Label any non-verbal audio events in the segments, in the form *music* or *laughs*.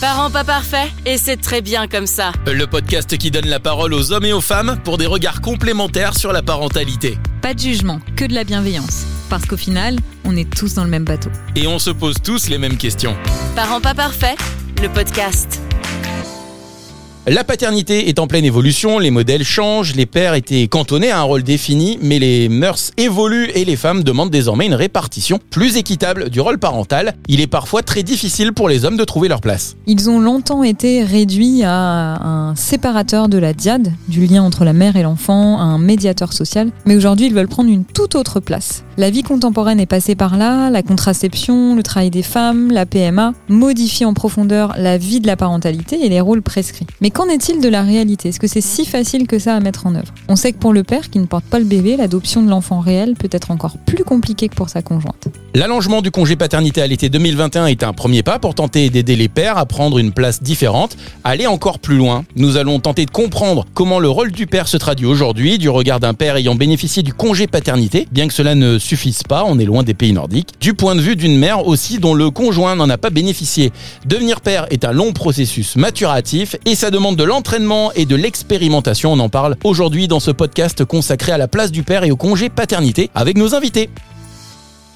Parents pas parfaits, et c'est très bien comme ça. Le podcast qui donne la parole aux hommes et aux femmes pour des regards complémentaires sur la parentalité. Pas de jugement, que de la bienveillance. Parce qu'au final, on est tous dans le même bateau. Et on se pose tous les mêmes questions. Parents pas parfaits, le podcast. La paternité est en pleine évolution, les modèles changent, les pères étaient cantonnés à un rôle défini, mais les mœurs évoluent et les femmes demandent désormais une répartition plus équitable du rôle parental. Il est parfois très difficile pour les hommes de trouver leur place. Ils ont longtemps été réduits à un séparateur de la diade, du lien entre la mère et l'enfant, à un médiateur social, mais aujourd'hui ils veulent prendre une toute autre place. La vie contemporaine est passée par là, la contraception, le travail des femmes, la PMA, modifient en profondeur la vie de la parentalité et les rôles prescrits. Mais qu'en est-il de la réalité? Est-ce que c'est si facile que ça à mettre en œuvre? On sait que pour le père qui ne porte pas le bébé, l'adoption de l'enfant réel peut être encore plus compliquée que pour sa conjointe. L'allongement du congé paternité à l'été 2021 est un premier pas pour tenter d'aider les pères à prendre une place différente, aller encore plus loin. Nous allons tenter de comprendre comment le rôle du père se traduit aujourd'hui du regard d'un père ayant bénéficié du congé paternité, bien que cela ne suffise pas, on est loin des pays nordiques, du point de vue d'une mère aussi dont le conjoint n'en a pas bénéficié. Devenir père est un long processus maturatif et ça demande de l'entraînement et de l'expérimentation. On en parle aujourd'hui dans ce podcast consacré à la place du père et au congé paternité avec nos invités.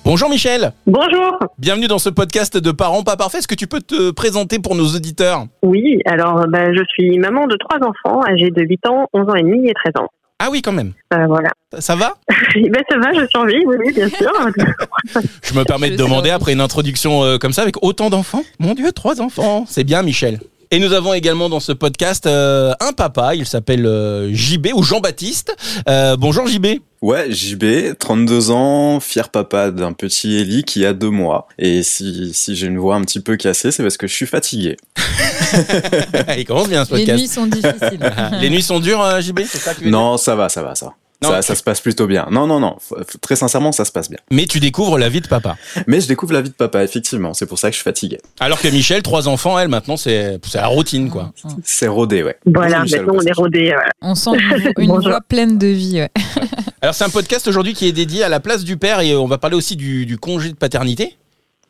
Bonjour Michel. Bonjour. Bienvenue dans ce podcast de Parents pas parfaits. Est-ce que tu peux te présenter pour nos auditeurs? Oui, alors bah, je suis maman de trois enfants âgés de 8 ans, 11 ans et demi et 13 ans. Ah oui, quand même. Euh, voilà. Ça va? *laughs* Ben, ça va, je survis, oui, oui, bien sûr. Je me permets de demander après une introduction euh, comme ça avec autant d'enfants? Mon Dieu, trois enfants. C'est bien Michel. Et nous avons également dans ce podcast euh, un papa, il s'appelle euh, JB ou Jean-Baptiste. Euh, bonjour JB. Ouais, JB, 32 ans, fier papa d'un petit Eli qui a deux mois. Et si, si j'ai une voix un petit peu cassée, c'est parce que je suis fatigué. *laughs* il commence bien ce Les podcast. nuits sont difficiles. *laughs* Les nuits sont dures, euh, JB C'est ça que tu veux dire? Non, ça va, ça va, ça. Non. Ça, ça se passe plutôt bien. Non, non, non. Très sincèrement, ça se passe bien. Mais tu découvres la vie de papa. Mais je découvre la vie de papa, effectivement. C'est pour ça que je suis fatigué. Alors que Michel, trois enfants, elle, maintenant, c'est c'est la routine, quoi. C'est rodé, ouais. voilà, Michel, maintenant on est. Voilà. On sent une, *laughs* voix pleine de vie. ouais. *laughs* Alors, c'est un podcast aujourd'hui qui est dédié à la place du père et on va parler aussi du, du congé de paternité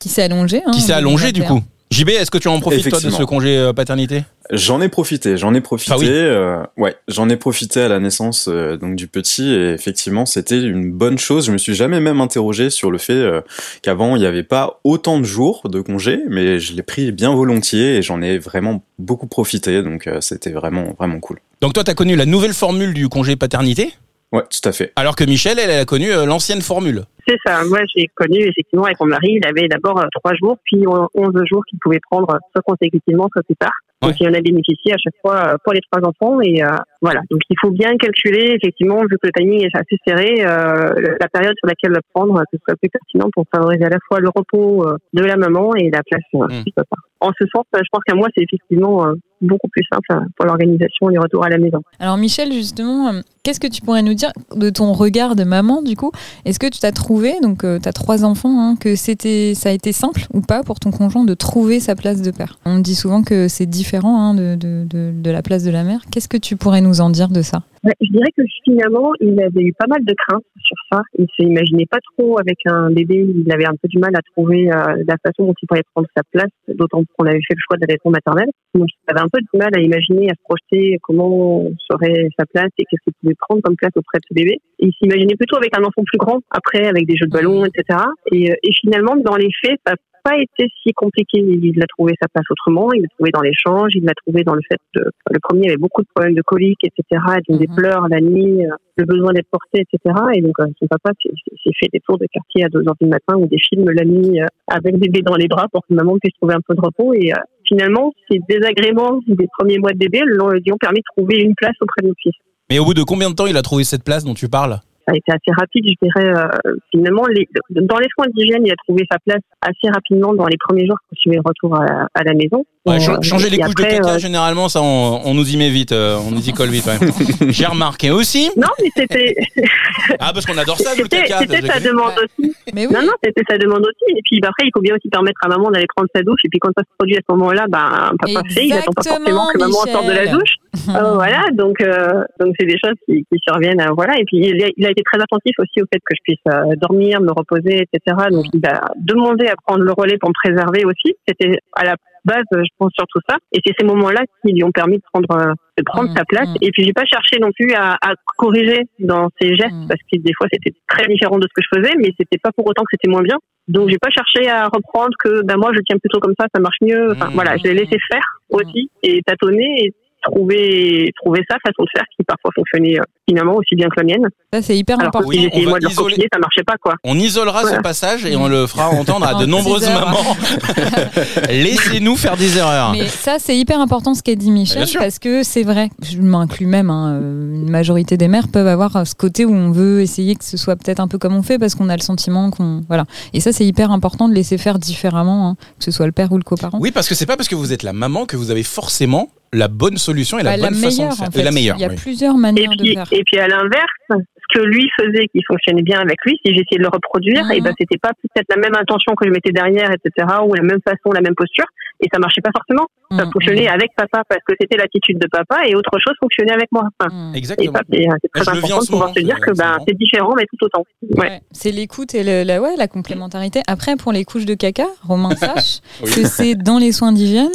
Qui s'est allongé. hein, qui s'est allongé, du 2021. coup. JB, est-ce que tu en profites, toi, de ce congé euh, paternité? J'en ai profité, j'en ai profité. Ah oui. euh, ouais, j'en ai profité à la naissance euh, donc du petit et effectivement c'était une bonne chose. Je me suis jamais même interrogé sur le fait euh, qu'avant il n'y avait pas autant de jours de congé, mais je l'ai pris bien volontiers et j'en ai vraiment beaucoup profité. Donc c'était vraiment vraiment cool. Donc, toi, tu as connu la nouvelle formule du congé paternité, Ouais, tout à fait. alors que Michel, elle, elle a connu l'ancienne formule. C'est ça. Moi, j'ai connu effectivement avec mon mari, il avait d'abord euh, trois jours, puis on- 11 jours qu'il pouvait prendre euh, soit consécutivement, soit plus tard. Donc, Ouais. il en a bénéficié à chaque fois euh, pour les trois enfants. Et euh, voilà. Donc, il faut bien calculer, effectivement, vu que le timing est assez serré, euh, la période sur laquelle le prendre, que ce soit plus pertinent pour favoriser à la fois le repos de la maman et la place Mm. du papa. En ce sens, je pense qu'à moi, c'est effectivement beaucoup plus simple euh, pour l'organisation du retour à la maison. Alors Michel, justement, qu'est-ce que tu pourrais nous dire de ton regard de maman, du coup? Est-ce que tu t'as trouvé, donc tu as trois enfants, hein, que c'était, ça a été simple ou pas pour ton conjoint de trouver sa place de père? On dit souvent que c'est différent hein, de, la place de la mère. Qu'est-ce que tu pourrais nous en dire de ça? Je dirais que finalement, il avait eu pas mal de craintes sur ça. Il se imaginait pas trop avec un bébé. Il avait un peu du mal à trouver euh, la façon dont il pourrait prendre sa place, d'autant qu'on avait fait le choix d'allaitement maternel. Donc, il avait un peu du mal à imaginer, à se projeter comment serait sa place et qu'est-ce qu'il pouvait prendre comme place auprès de ce bébé. Il s'imaginait plutôt avec un enfant plus grand, après, avec des jeux de ballon, etc. Et, euh, et finalement, dans les faits, ça pas été si compliqué. Il a trouvé sa place autrement. Il l'a trouvé dans l'échange. Il l'a trouvé dans le fait que le premier avait beaucoup de problèmes de coliques, etc. Donc des Mhm. pleurs la nuit, euh, le besoin d'être porté, etc. Et donc euh, son papa s'est fait des tours de quartier à 2 heures du matin ou des films la nuit euh, avec bébé dans les bras pour que maman puisse trouver un peu de repos. Et finalement, ces désagréments des premiers mois de bébé lui ont permis de trouver une place auprès de notre fils. Mais au bout de combien de temps il a trouvé cette place dont tu parles? Ça a été assez rapide, je dirais. euh, finalement, les, dans les soins d'hygiène, il a trouvé sa place assez rapidement dans les premiers jours qui suivaient le retour à, à la maison. Ouais, Euh, cha- changer les couches après, de caca, euh, généralement, ça, on, on nous y met vite, euh, on nous y colle vite. ouais. *laughs* J'ai remarqué aussi. Non, mais c'était *laughs* Ah, parce qu'on adore ça, nous, le c'était caca. c'était t'as sa demande aussi. Mais oui, Non, non, c'était sa demande aussi. Et puis bah, après, il faut bien aussi permettre à maman d'aller prendre sa douche. Et puis quand ça se produit à ce moment-là, ben, papa fait, il attend pas forcément que maman Exactement, sorte de la douche. Euh, voilà, donc euh, donc c'est des choses qui, qui surviennent. euh, voilà, et puis il a, il a été très attentif aussi au fait que je puisse euh, dormir, me reposer, etc. Donc il a demandé à prendre le relais pour me préserver aussi. C'était à la base, je pense surtout ça. Et c'est ces moments-là qui lui ont permis de prendre de prendre Mmh, sa place. mmh. Et puis j'ai pas cherché non plus à, à corriger dans ses gestes Mmh. parce que des fois c'était très différent de ce que je faisais, mais c'était pas pour autant que c'était moins bien. Donc j'ai pas cherché à reprendre que ben moi je tiens plutôt comme ça, ça marche mieux. Enfin voilà, je l'ai laissé faire aussi et tâtonner et trouver trouver sa façon de faire qui parfois fonctionnait euh, finalement aussi bien que la mienne. Ça, c'est hyper Alors important. Si moi de isoler- ça marchait pas quoi. On isolera ce passage et on le fera entendre à *laughs* de nombreuses mamans. *laughs* Laissez-nous faire des erreurs. Mais ça, c'est hyper important ce qu'a dit Michel, Bien sûr. parce que c'est vrai, je m'inclus même, hein, euh, une majorité des mères peuvent avoir euh, ce côté où on veut essayer que ce soit peut-être un peu comme on fait, parce qu'on a le sentiment qu'on. Voilà. Et ça, c'est hyper important de laisser faire différemment, hein, que ce soit le père ou le coparent. Oui, parce que c'est pas parce que vous êtes la maman que vous avez forcément la bonne solution et la Bah, bonne façon meilleure, de faire. en fait. la meilleure. Il y a oui. plusieurs Et manières de puis, faire. et puis à l'inverse, ce que lui faisait qui fonctionnait bien avec lui, si j'essayais de le reproduire, Mhm. et ben c'était pas peut-être la même intention que je mettais derrière, etc., ou la même façon, la même posture, et ça marchait pas forcément. Ça Mm, fonctionnait avec papa parce que c'était l'attitude de papa, et autre chose fonctionnait avec moi. Enfin, mm, mm. et Exactement. c'est je très important de pouvoir moment, se dire que c'est ben c'est différent, mais tout autant. Ouais. Ouais, c'est l'écoute et le- la, ouais, la complémentarité. Après, pour les couches de caca, Romain *laughs* sache Oui. que c'est dans les soins d'hygiène,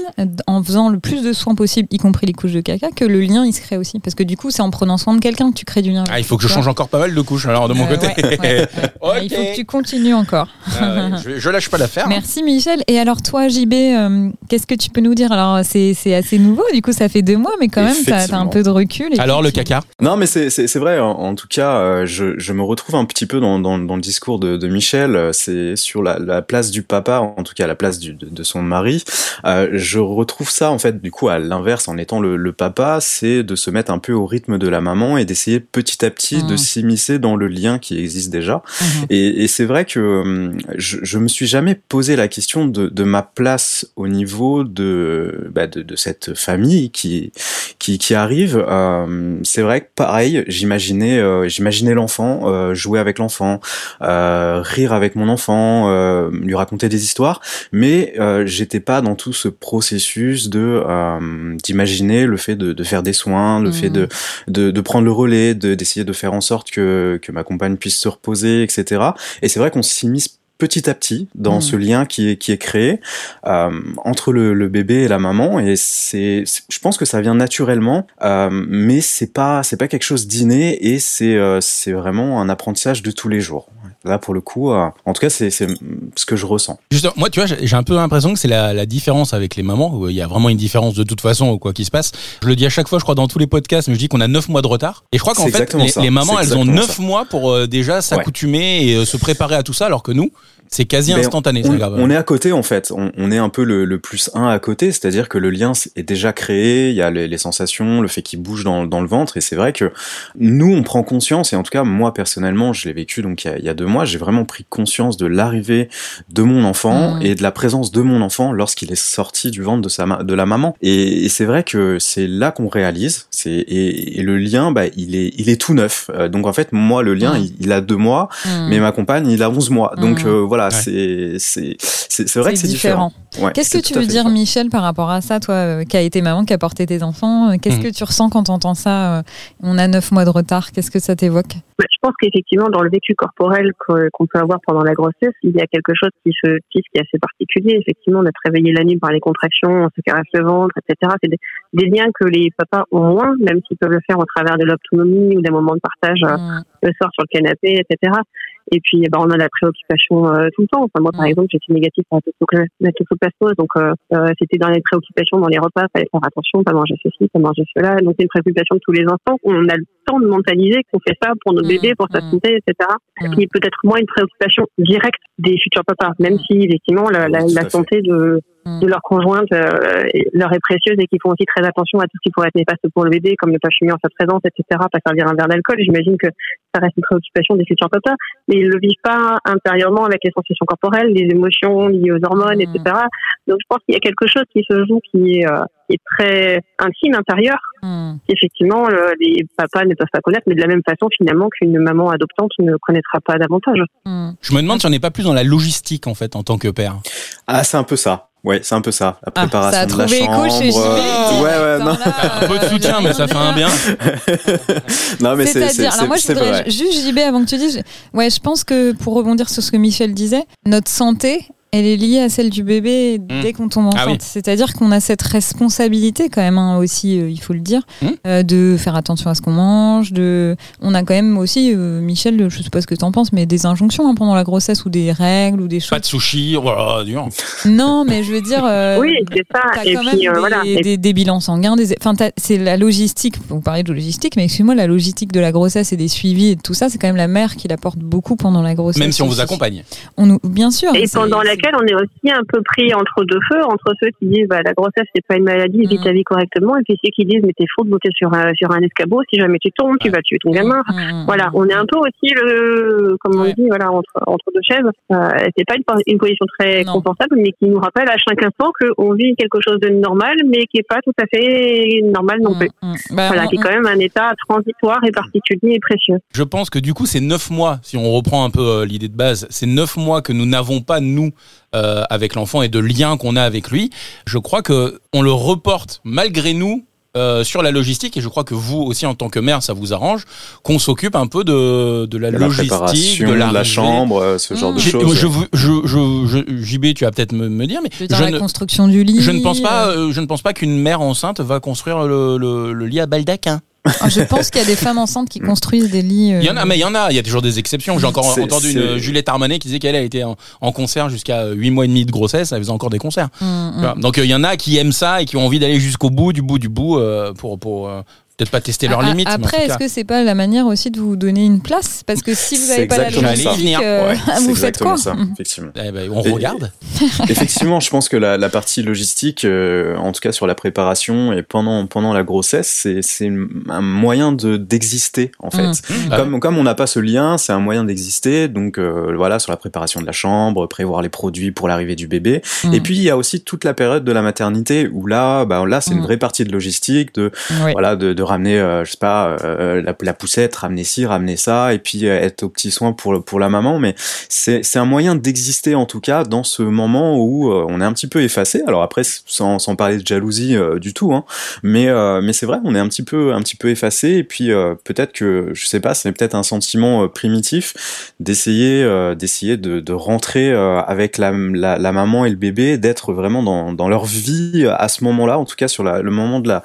en faisant le plus de soins possible, y compris les couches de caca, que le lien il se crée aussi. Parce que du coup, c'est en prenant soin de quelqu'un que tu crées du lien. Ah, il faut que je change encore pas mal de couches alors de mon Euh, côté. ouais, ouais, ouais. *laughs* Ouais, Il faut que tu continues encore. Ah ouais, je, je lâche pas l'affaire. *laughs* Merci Michel. Et alors toi, JB, euh, qu'est-ce que tu peux nous dire Alors c'est c'est assez nouveau, du coup ça fait deux mois, mais quand même t'as t'as un peu de recul. et Alors puis le tu- caca. Non, mais c'est c'est c'est vrai. En, en tout cas, euh, je je me retrouve un petit peu dans dans, dans le discours de, de Michel. euh, C'est sur la, la place du papa, en tout cas la place du, de, de son mari. Euh, je retrouve ça en fait du coup à l'inverse en étant le, le papa, c'est de se mettre un peu au rythme de la maman et d'essayer petit à petit de Mhm. s'immiscer dans le lien qui existe déjà. Mhm. Et, et c'est vrai que hum, je, je me suis jamais posé la question de, de ma place au niveau de, bah, de, de cette famille qui, qui, qui arrive. Euh, c'est vrai que pareil, j'imaginais, euh, j'imaginais l'enfant euh, jouer avec l'enfant, euh, rire avec mon enfant, euh, lui raconter des histoires, mais euh, j'étais pas dans tout ce processus de euh, d'imaginer le fait de, de faire des soins, le fait de, de, de prendre le relais, de- d'essayer de faire en sorte que, que ma compagne puisse se reposer, etc. Et c'est vrai qu'on s'immisce petit à petit dans Mhm. ce lien qui est, qui est créé euh, entre le, le bébé et la maman et c'est c'est- je pense que ça vient naturellement euh, mais c'est pas c'est pas quelque chose d'inné et c'est euh, c'est vraiment un apprentissage de tous les jours là pour le coup euh, en tout cas c'est c'est ce que je ressens Justement, moi, tu vois, j'ai un peu l'impression que c'est la, la différence avec les mamans, où il y a vraiment une différence de toute façon, quoi qu'il se passe. Je le dis à chaque fois, je crois, dans tous les podcasts, mais je dis qu'on a 9 mois de retard. Et je crois qu'en fait, les, mamans, elles ont exactement 9 ça. mois pour euh, déjà s'accoutumer et euh, se préparer à tout ça, alors que nous, c'est quasi Ben, instantané. on, ça, grave. on est à côté en fait, on, on est un peu le, le plus un à côté, c'est-à-dire que le lien est déjà créé, il y a les, les sensations, le fait qu'il bouge dans, dans le ventre, et c'est vrai que nous on prend conscience, et en tout cas moi personnellement je l'ai vécu donc il y a, il y a deux mois, j'ai vraiment pris conscience de l'arrivée de mon enfant Mhm. et de la présence de mon enfant lorsqu'il est sorti du ventre de, sa de la maman. Et, et c'est vrai que c'est là qu'on réalise, c'est et, et le lien bah, il, est, il est tout neuf. Euh, donc en fait moi le lien il, il a deux mois, Mhm. mais ma compagne, il a 11 mois. Donc Mhm. euh, voilà, Ouais. c'est c'est c'est c'est vrai que c'est différent. Ouais, Qu'est-ce c'est que tu veux dire, différent. Michel, par rapport à ça, toi, euh, qui a été maman, qui a porté tes enfants euh, Qu'est-ce Mhm. que tu ressens quand tu entends ça euh, On a neuf mois de retard. Qu'est-ce que ça t'évoque? Bah, Je pense qu'effectivement, dans le vécu corporel qu'on peut avoir pendant la grossesse, il y a quelque chose qui se tisse qui est assez particulier. Effectivement, d'être réveillé la nuit par les contractions, on se caresse le ventre, etc. C'est des, des liens que les papas ont moins, même s'ils peuvent le faire au travers de l'autonomie ou des moments de partage euh, Mhm. le soir sur le canapé, etc. Et puis, ben, on a la préoccupation euh, tout le temps. Enfin, moi, par exemple, j'étais négative pour la toxoplasmose, donc euh, euh, c'était dans les préoccupations dans les repas, fallait faire attention, pas manger ceci, pas manger cela. Donc, c'est une préoccupation de tous les instants. On a de mentaliser qu'on fait ça pour nos Mm, bébés, pour sa mm. santé, etc. Mm. Qui est peut-être moins une préoccupation directe des futurs papas, même si effectivement la, santé de de leur conjointe euh, leur est précieuse et qu'ils font aussi très attention à tout ce qui pourrait être néfaste pour le bébé, comme ne pas fumer en sa présence, etc., pas servir un verre d'alcool. J'imagine que ça reste une préoccupation des futurs papas, mais ils le vivent pas intérieurement avec les sensations corporelles, les émotions liées aux hormones, etc. Donc je pense qu'il y a quelque chose qui se joue qui est, euh, qui est très intime, intérieur, Qu'effectivement euh, les papas ne peuvent pas connaître, mais de la même façon finalement qu'une maman adoptante ne connaîtra pas davantage. Mhm. Je me demande si on n'est pas plus dans la logistique, en fait, en tant que père. Ah, c'est un peu ça. Ouais, c'est un peu ça. La Ah, préparation ça a de la chambre. écho chez JB. euh, ouais, ouais, non. Un peu de soutien, mais ça fait un bien. *laughs* non, mais c'est c'est C'est-à-dire, alors moi je voudrais vrai. juste JB avant que tu dises, ouais, je pense que pour rebondir sur ce que Michel disait, notre santé, Elle est liée à celle du bébé dès qu'on tombe Ah enceinte. oui. C'est-à-dire qu'on a cette responsabilité quand même hein, aussi, euh, il faut le dire, Hmm. euh, de faire attention à ce qu'on mange. De... On a quand même aussi, euh, Michel, je sais pas ce que tu en penses, mais des injonctions hein, pendant la grossesse ou des règles ou des Pas choses. de sushi, voilà, dur. Non, mais je veux dire. euh, *laughs* Oui, c'est ça. Et quand puis, même euh, des, voilà. Des- des bilans sanguins, des... enfin, c'est la logistique. Vous parlez de logistique, mais excuse-moi, la logistique de la grossesse et des suivis et tout ça, c'est quand même la mère qui l'apporte beaucoup pendant la grossesse. Même si on vous accompagne. On nous, bien sûr. Et pendant c'est- on est aussi un peu pris entre deux feux, entre ceux qui disent bah, la grossesse c'est pas une maladie, vis Mm. ta vie correctement, et puis ceux qui disent mais t'es faux de monter sur un, sur un escabeau, si jamais tu tombes, tu vas tuer ton gamin. Mm, mm. Voilà, on est un peu aussi le, comme on Ouais. dit, voilà, entre, entre deux chaises. Euh, c'est pas une, une position très Non. confortable, mais qui nous rappelle à chaque instant qu'on vit quelque chose de normal, mais qui est pas tout à fait normal non plus. Bah, Voilà, qui est quand même un état transitoire et particulier et précieux. Je pense que du coup, c'est neuf mois, si on reprend un peu euh, l'idée de base, c'est neuf mois que nous n'avons pas, nous, euh, avec l'enfant et de lien qu'on a avec lui. Je crois que on le reporte malgré nous. euh, sur la logistique et je crois que vous aussi en tant que mère ça vous arrange qu'on s'occupe un peu de, de la De la logistique préparation, de la chambre, euh, ce genre de Mmh. Choses. je, je, je, je- JB tu vas peut-être me, me dire mais Je la ne, construction du lit. je ne pense pas je ne pense pas qu'une mère enceinte va construire le, le, le lit à baldaquin ah, Je pense qu'il y a des femmes enceintes qui construisent des lits. euh, Il y en a, mais il y en a, il y a toujours des exceptions. J'ai encore entendu une Juliette Armanet qui disait qu'elle a été en, en concert jusqu'à 8 mois et demi de grossesse, elle faisait encore des concerts. mm, mm. Donc euh, il y en a qui aiment ça et qui ont envie d'aller jusqu'au bout, du bout, du bout, euh, pour, pour euh, peut-être pas tester leurs A- a- limites. Après, est-ce que c'est pas la manière aussi de vous donner une place Parce que si vous n'avez pas la logistique, euh, Ouais, *laughs* vous faites quoi ça, Mm. *laughs* effectivement. Eh ben, on Et- regarde. Effectivement, je pense que la, la partie logistique, euh, en tout cas sur la préparation et pendant pendant la grossesse, c'est un moyen de d'exister en fait. Mm. Mmh. Comme comme on n'a pas ce lien, c'est un moyen d'exister. Donc euh, voilà, sur la préparation de la chambre, prévoir les produits pour l'arrivée du bébé. Mm. Et puis il y a aussi toute la période de la maternité où là, bah là c'est Mm. une vraie partie de logistique, de Oui. voilà, de, de ramener, euh, je sais pas, euh, la, la poussette, ramener ci, ramener ça, et puis euh, être aux petits soins pour pour la maman. Mais c'est un moyen d'exister en tout cas dans ce moment où euh, on est un petit peu effacé. Alors après, sans sans parler de jalousie euh, du tout, hein, mais euh, mais c'est vrai, on est un petit peu un petit peu effacé. Et puis euh, peut-être que je sais pas, c'est peut-être un sentiment euh, primitif d'essayer euh, d'essayer de, de rentrer euh, avec la, la maman et le bébé, d'être vraiment dans dans leur vie à ce moment-là, en tout cas sur le moment de la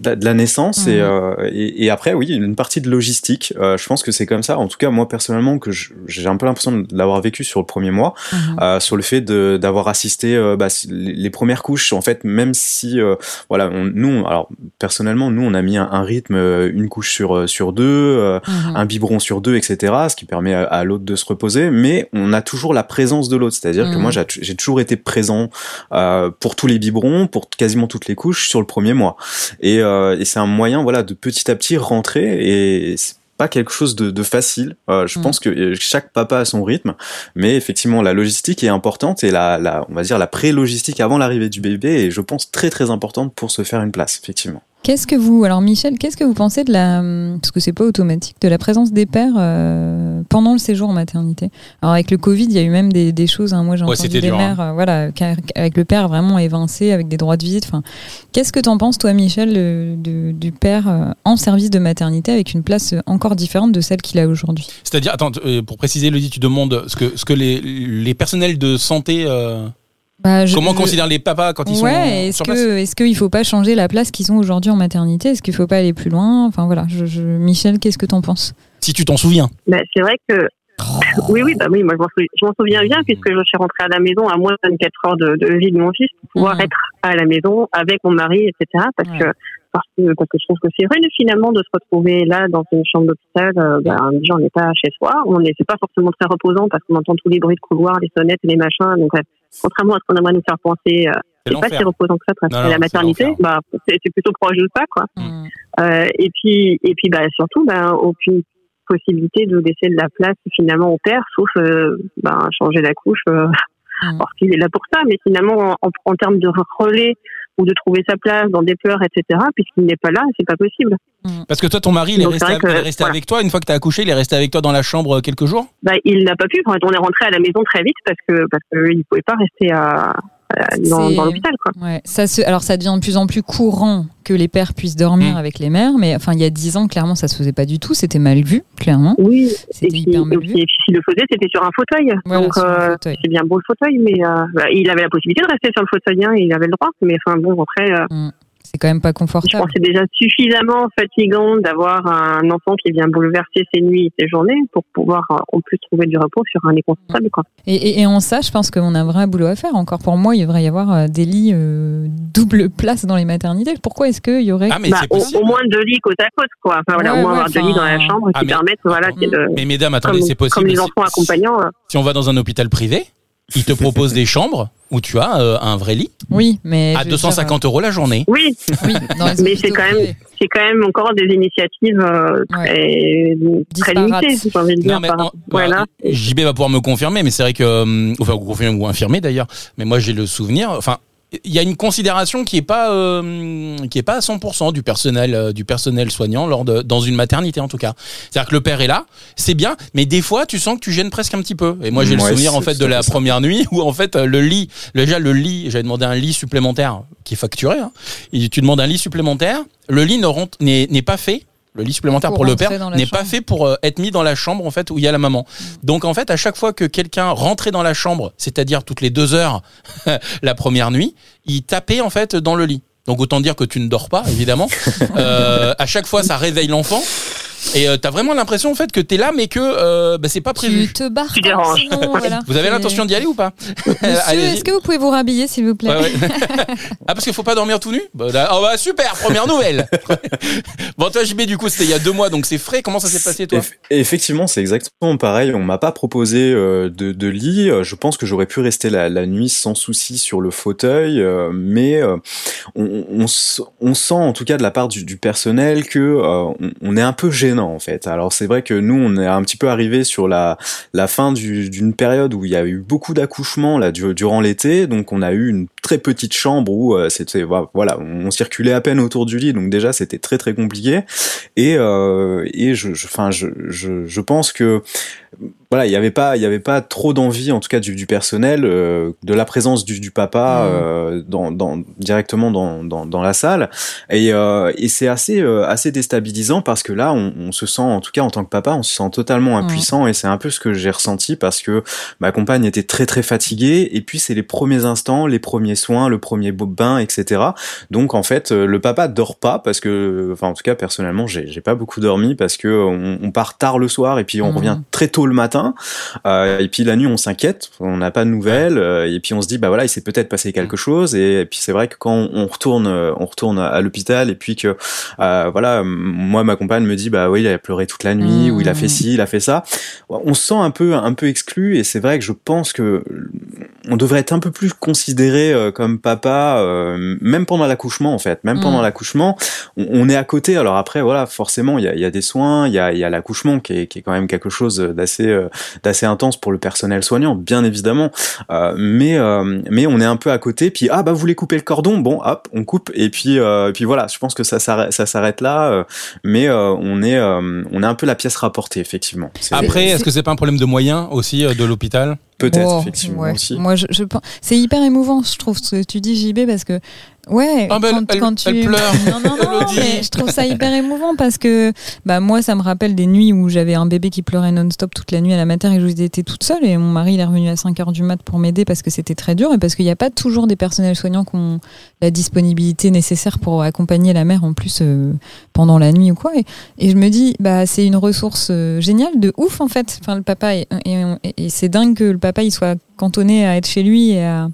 de la- naissance et, Mhm. Euh, et, et après oui une partie de logistique euh, je pense que c'est comme ça en tout cas moi personnellement que j'ai un peu l'impression de l'avoir vécu sur le premier mois Mhm. euh, sur le fait d'avoir assisté euh, bah, les les premières couches en fait même si euh, voilà on, nous alors personnellement nous on a mis un, un rythme une couche sur sur deux euh, Mhm. un biberon sur deux, etc., ce qui permet à, à l'autre de se reposer, mais on a toujours la présence de l'autre, c'est-à-dire que Mhm. moi j'ai j'ai toujours été présent euh, pour tous les biberons, pour quasiment toutes les couches sur le premier mois, et, euh, et c'est un moyen, voilà, de petit à petit rentrer, et c'est pas quelque chose de, de facile. Euh, je Mhm. pense que euh, chaque papa a son rythme, mais effectivement la logistique est importante et la, la on va dire la pré-logistique avant l'arrivée du bébé est, je pense, très très importante pour se faire une place, effectivement. Qu'est-ce que vous, alors Michel, qu'est-ce que vous pensez de la, parce que c'est pas automatique, de la présence des pères euh, pendant le séjour en maternité? Alors avec le Covid, il y a eu même des, des choses. hein, moi, j'ai Ouais, entendu des dur, hein. mères, euh, voilà, avec le père vraiment évincé, avec des droits de visite. Enfin, qu'est-ce que t'en penses, toi, Michel, du, du père euh, en service de maternité avec une place encore différente de celle qu'il a aujourd'hui? C'est-à-dire, attends, pour préciser, Elodie, tu demandes ce que, ce que les, les personnels de santé, Bah, je- comment je- considèrent les papas quand ils Ouais, sont sur place est-ce qu'il faut pas changer la place qu'ils ont aujourd'hui en maternité? Est-ce qu'il faut pas aller plus loin? Enfin voilà, je, je- Michel, qu'est-ce que t'en penses? Si tu t'en souviens. Bah, c'est vrai que oui, oui, bah oui, moi je m'en souviens, bien puisque je suis rentrée à la maison à moins de 24 heures de, de vie de mon fils pour pouvoir Mhm. être à la maison avec mon mari, etc. Parce que parce que parce que je trouve que c'est vrai finalement de se retrouver là dans une chambre d'hôpital. Euh, bah, déjà on n'est pas chez soi, on n'est c'est pas forcément très reposant parce qu'on entend tous les bruits de couloir, les sonnettes et les machins. Donc contrairement à ce qu'on aimerait nous faire penser, euh, C'est pas si reposant que ça parce que la maternité, bah c'est plutôt proche de ça quoi. Mm. Euh, et puis, et puis, bah, surtout, bah, aucune possibilité de laisser de la place finalement au père, sauf euh, bah, changer la couche, euh, Mm. parce qu'il est là pour ça. Mais finalement, en, en termes de relais ou de trouver sa place dans des pleurs, etc., puisqu'il n'est pas là, c'est pas possible. Parce que toi, ton mari, il est Donc, resté, c'est vrai il est que, resté voilà. avec toi. Une fois que tu as accouché, il est resté avec toi dans la chambre euh, quelques jours? Bah, il n'a pas pu. On est rentré à la maison très vite parce que parce qu'il pouvait pas rester à dans, C'est- dans l'hôpital. Ouais, ça se, alors ça devient de plus en plus courant que les pères puissent dormir Mm. avec les mères, mais enfin il y a dix ans clairement ça se faisait pas du tout, c'était mal vu clairement. Oui, et puis, hyper mal donc, vu. et puis s'il le faisait, c'était sur un fauteuil. Voilà, donc euh, c'est bien beau le fauteuil, mais euh, bah, il avait la possibilité de rester sur le fauteuil, hein, il avait le droit. Mais enfin bon, après, euh, C'est quand même pas je pense confortable. que c'est déjà suffisamment fatigant d'avoir un enfant qui vient bouleverser ses nuits et ses journées pour pouvoir euh, en plus trouver du repos sur un lit confortable. Quoi. Et, et- et en ça, je pense qu'on a un vrai boulot à faire. Encore pour moi, il devrait y avoir euh, des lits euh, double place dans les maternités. Pourquoi est-ce qu'il y aurait Ah, mais Bah, au, moins deux lits côte à côte, quoi. Enfin, voilà, Ouais, au moins ouais, avoir deux lits dans la chambre Ah, qui mais- permettent, voilà, de- Mais mesdames, attendez, c'est possible. comme les Si- enfants accompagnants. euh, Si on va dans un hôpital privé, ils te proposent des chambres où tu as euh, un vrai lit Oui, mais à je veux 250 euros la journée. Oui, euh, *laughs* Mais c'est quand même- privés. c'est quand même encore des initiatives euh, très, limitées, j'ai envie de dire. Non, mais par- en- voilà. bah, JB va pouvoir me confirmer, mais c'est vrai que, euh, enfin, vous confirmer ou infirmer d'ailleurs, mais moi j'ai le souvenir, enfin, il y a une considération qui est pas, euh, qui est pas à 100% du personnel, euh, du personnel soignant lors de, dans une maternité en tout cas. C'est-à-dire que le père est là, c'est bien, mais des fois tu sens que tu gênes presque un petit peu. Et moi j'ai le Ouais, souvenir en fait de la ça. première nuit où en fait le lit, déjà le lit, j'avais demandé un lit supplémentaire qui est facturé. Hein, et tu demandes un lit supplémentaire, le lit n'est pas fait. Le lit supplémentaire Pour pour, le père n'est pas fait pour euh, être mis dans la chambre en fait où il y a la maman. Donc en fait, à chaque fois que quelqu'un rentrait dans la chambre, c'est-à-dire toutes les deux heures *laughs* la première nuit, il tapait en fait dans le lit. Donc autant dire que tu ne dors pas, évidemment. *laughs* Euh, à chaque fois, ça réveille l'enfant. Et euh, t'as vraiment l'impression en fait que t'es là, mais que euh, bah, c'est pas prévu. Tu te barres Tu déranges. sinon, voilà. *laughs* Vous avez l'intention d'y aller ou pas *laughs* Monsieur, est-ce que vous pouvez vous rhabiller, s'il vous plaît Ouais, ouais. *laughs* ah parce qu'il faut pas dormir tout nu bah, là- oh, bah, super première nouvelle bon toi JB du coup c'était il y a deux mois donc c'est frais comment ça s'est passé toi Eff- Effectivement, c'est exactement pareil. On m'a pas proposé euh, de, de lit. Je pense que j'aurais pu rester la, la nuit sans souci sur le fauteuil, euh, mais euh, on, on, s- on sent en tout cas de la part du, du personnel que euh, on, on est un peu en fait. Alors c'est vrai que nous, on est un petit peu arrivé sur la, la fin du- d'une période où il y a eu beaucoup d'accouchements là du- durant l'été, donc on a eu une très petite chambre où euh, c'était voilà, on circulait à peine autour du lit, donc déjà c'était très très compliqué. Et, euh, et je, enfin, je, je, je pense que voilà, il y avait pas, il y avait pas trop d'envie, en tout cas du, du personnel, euh, de la présence du, du papa euh, dans, dans, directement dans, dans, dans la salle. Et, euh, et c'est assez, assez déstabilisant parce que là, on, on se sent, en tout cas en tant que papa, on se sent totalement Mhm. impuissant. Et c'est un peu ce que j'ai ressenti parce que ma compagne était très très fatiguée. Et puis c'est les premiers instants, les premiers soins, le premier bain, etc. Donc en fait, euh, le papa dort pas parce que, enfin en tout cas personnellement, j'ai pas beaucoup dormi parce que on, on part tard le soir et puis on Mhm. revient très tôt le matin. Euh, et puis la nuit, on s'inquiète, on n'a pas de nouvelles euh, et puis on se dit bah voilà, il s'est peut-être passé quelque chose. Et, puis c'est vrai que quand on retourne, euh, on retourne à l'hôpital et puis que euh, voilà, moi ma compagne me dit bah oui, il a pleuré toute la nuit ou il a fait Mhm. ci, il a fait ça. On se sent un peu un peu exclu et c'est vrai que je pense que on devrait être un peu plus considéré euh, comme papa, euh, même pendant l'accouchement en fait, même Mm. pendant l'accouchement, on, on est à côté. Alors après voilà, forcément il y a, il y a des soins, il y a, il y a l'accouchement qui est, qui est quand même quelque chose d'assez euh, d'assez intense pour le personnel soignant, bien évidemment. Euh, mais euh, mais on est un peu à côté. Puis ah bah vous voulez couper le cordon, bon hop on coupe et puis euh, et puis voilà. Je pense que ça s'arrête ça s'arrête là. euh, mais euh, on est euh, on est un peu la pièce rapportée effectivement. C'est- après est-ce que c'est pas un problème de moyens aussi euh, de l'hôpital? Peut-être Oh, effectivement ouais. aussi. Moi, je, je pense- c'est hyper émouvant, je trouve, ce que tu dis, JB, parce que, ouais, Ah, bah, quand, elle- quand tu. elle pleure. Non, non, *laughs* non, mais je trouve ça hyper émouvant parce que, bah, moi, ça me rappelle des nuits où j'avais un bébé qui pleurait non-stop toute la nuit à la mater et j'étais toute seule et mon mari, il est revenu à 5 heures du mat pour m'aider parce que c'était très dur et parce qu'il n'y a pas toujours des personnels soignants qui ont la disponibilité nécessaire pour accompagner la mère en plus euh, pendant la nuit ou quoi. Et, et je me dis, bah, c'est une ressource euh, géniale, de ouf en fait. Enfin, le papa, et, et, et c'est dingue que le papa il soit cantonné à être chez lui et à.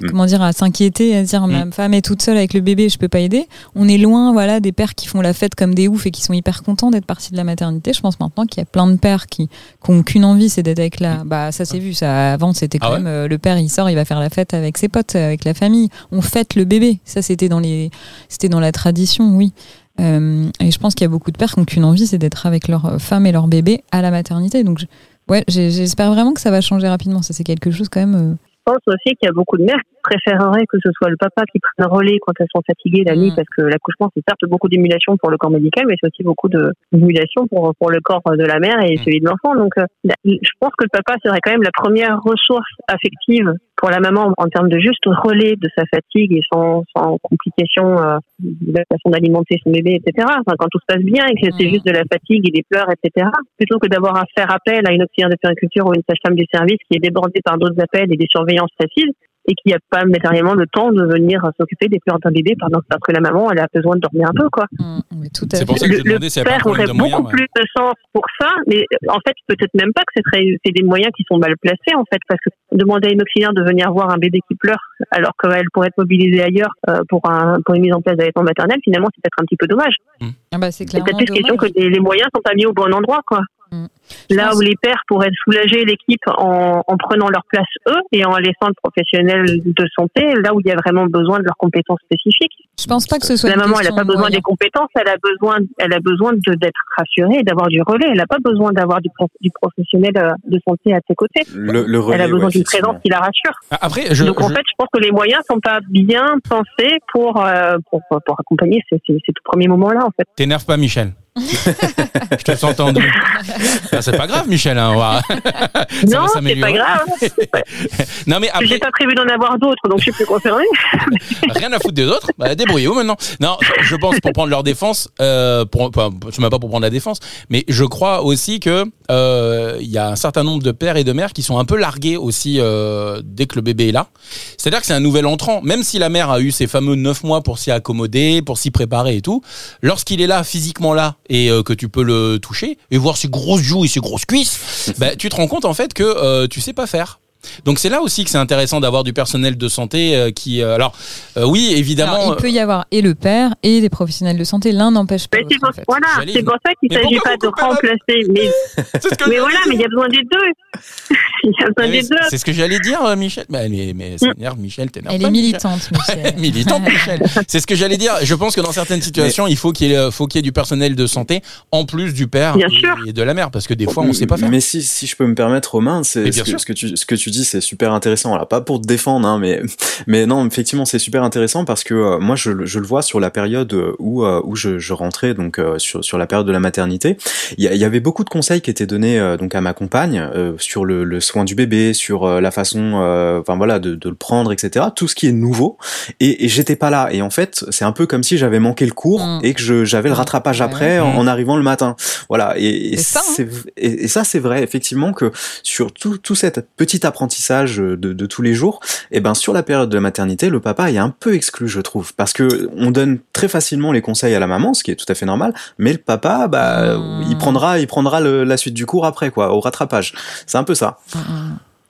Mm. Comment dire, à s'inquiéter, à se dire ma femme est toute seule avec le bébé, je peux pas aider. On est loin, voilà, des pères qui font la fête comme des oufs et qui sont hyper contents d'être partis de la maternité. Je pense maintenant qu'il y a plein de pères qui, qui ont qu'une envie, c'est d'être avec la. Bah, ça s'est vu, ça. Avant, c'était quand Ah ouais même euh, le père, il sort, il va faire la fête avec ses potes, avec la famille. On fête le bébé. Ça, c'était dans les, c'était dans la tradition, oui. Euh, et je pense qu'il y a beaucoup de pères qui n'ont qu'une envie, c'est d'être avec leur femme et leur bébé à la maternité. Donc, je- ouais, j'espère vraiment que ça va changer rapidement. Ça, c'est quelque chose quand même. euh, pense aussi qu'il y a beaucoup de mères préféreraient que ce soit le papa qui prenne le relais quand elles sont fatiguées la nuit, Mm. parce que l'accouchement, c'est certes beaucoup d'émulation pour le corps médical, mais c'est aussi beaucoup d'émulation pour, pour le corps de la mère et Mm. celui de l'enfant. Donc, euh, je pense que le papa serait quand même la première ressource affective pour la maman en termes de juste relais de sa fatigue et sans, sans complications euh, de la façon d'alimenter son bébé, etc. Enfin, quand tout se passe bien et que c'est Mm. juste de la fatigue et des pleurs, etc. Plutôt que d'avoir à faire appel à une auxiliaire de périculture ou une sage-femme du service qui est débordée par d'autres appels et des surveillances faciles et qui n'a pas matériellement le temps de venir s'occuper des pleurs d'un bébé pendant parce que la maman elle a besoin de dormir un peu quoi. Mm, tout à C'est pour ça que je Le, pas un père aurait moyens. beaucoup ouais. plus de sens pour ça, mais en fait peut-être même pas que ce serait c'est des moyens qui sont mal placés en fait parce que demander à une auxiliaire de venir voir un bébé qui pleure alors qu'elle pourrait être mobilisée ailleurs euh, pour un pour une mise en place d'allaitement maternel finalement c'est peut-être un petit peu dommage. Ah bah, c'est peut-être plus question que des- les moyens sont pas mis au bon endroit quoi. Là pense- où les pères pourraient soulager l'équipe en, en prenant leur place eux et en laissant le professionnel de santé là où il y a vraiment besoin de leurs compétences spécifiques. Je pense pas que ce soit La maman, elle n'a pas besoin des compétences, elle a besoin, elle a besoin d'être rassurée et d'avoir du relais. Elle n'a pas besoin d'avoir du, pro- du professionnel euh, de santé à ses côtés. Le, le relais, elle a besoin ouais, d'une présence qui la rassure. Ah, Après, je, Donc en je- fait, je pense que les moyens sont pas bien pensés pour euh, pour, pour accompagner ces, ces, ces tout premiers moments-là en fait. t'énerve pas, Michel? Je te sens tendu. Ah, c'est pas grave, Michel. hein, on va- *laughs* Ça va non, c'est pas grave. *laughs* Non, mais après, J'ai pas prévu d'en avoir d'autres, donc je suis plus concernée. *laughs* rien à foutre des autres. Bah, débrouillez-vous maintenant. Non, je pense pour prendre leur défense, euh, pour, enfin, je ne pas pour prendre la défense, mais je crois aussi que euh, il y a un certain nombre de pères et de mères qui sont un peu largués aussi euh, dès que le bébé est là. C'est-à-dire que c'est un nouvel entrant, même si la mère a eu ses fameux neuf mois pour s'y accommoder, pour s'y préparer et tout. Lorsqu'il est là, physiquement là, et euh, que tu peux le toucher et voir ses grosses joues et ses grosses cuisses, *laughs* bah, tu te rends compte en fait que euh, tu sais pas faire. Donc c'est là aussi que c'est intéressant d'avoir du personnel de santé euh, qui euh, alors euh, oui évidemment Alors, il peut y avoir et le père et des professionnels de santé. L'un n'empêche pas l'autre. voilà, c'est pour ça qu'il Mais s'agit pas de remplacer. Mais, *laughs* mais voilà, mais il y a besoin des deux. C'est ce que j'allais dire euh, Michel mais, mais, mais ça énerve Michel t'énerve Elle pas, est *laughs* *laughs* militante, Michel. militante *laughs* Michel c'est ce que j'allais dire je pense que dans certaines situations il faut qu'il y ait faut qu'il y ait du personnel de santé en plus du père Bien et, sûr. de la mère parce que des fois on sait pas faire Mais si, si je peux me permettre, Romain, c'est ce, que- sûr. ce que tu ce que tu dis, c'est super intéressant. Alors pas pour te défendre, hein, mais mais non, effectivement, c'est super intéressant parce que euh, moi, je, le- je le vois sur la période où euh, où je, je rentrais donc euh, sur sur la période de la maternité. Il y, avait beaucoup de conseils qui étaient donnés euh, donc à ma compagne euh, sur le, le soin du bébé, sur euh, la façon, euh, enfin voilà, de, de le prendre, etc. Tout ce qui est nouveau. Et, et j'étais pas là. Et en fait, c'est un peu comme si j'avais manqué le cours Mm. et que j'avais le Mm. rattrapage Ouais. après en, Mm. en arrivant le matin. Voilà. Et, et C'est ça, hein. c'est et, ça c'est vrai effectivement que sur tout, tout cet petit apprentissage de, de tous les jours, et ben sur la période de la maternité, le papa est un peu exclu, je trouve, parce que on donne très facilement les conseils à la maman, ce qui est tout à fait normal, mais le papa, bah, Mm. il prendra, il prendra le- la suite du cours après, quoi, au rattrapage. C'est un peu ça.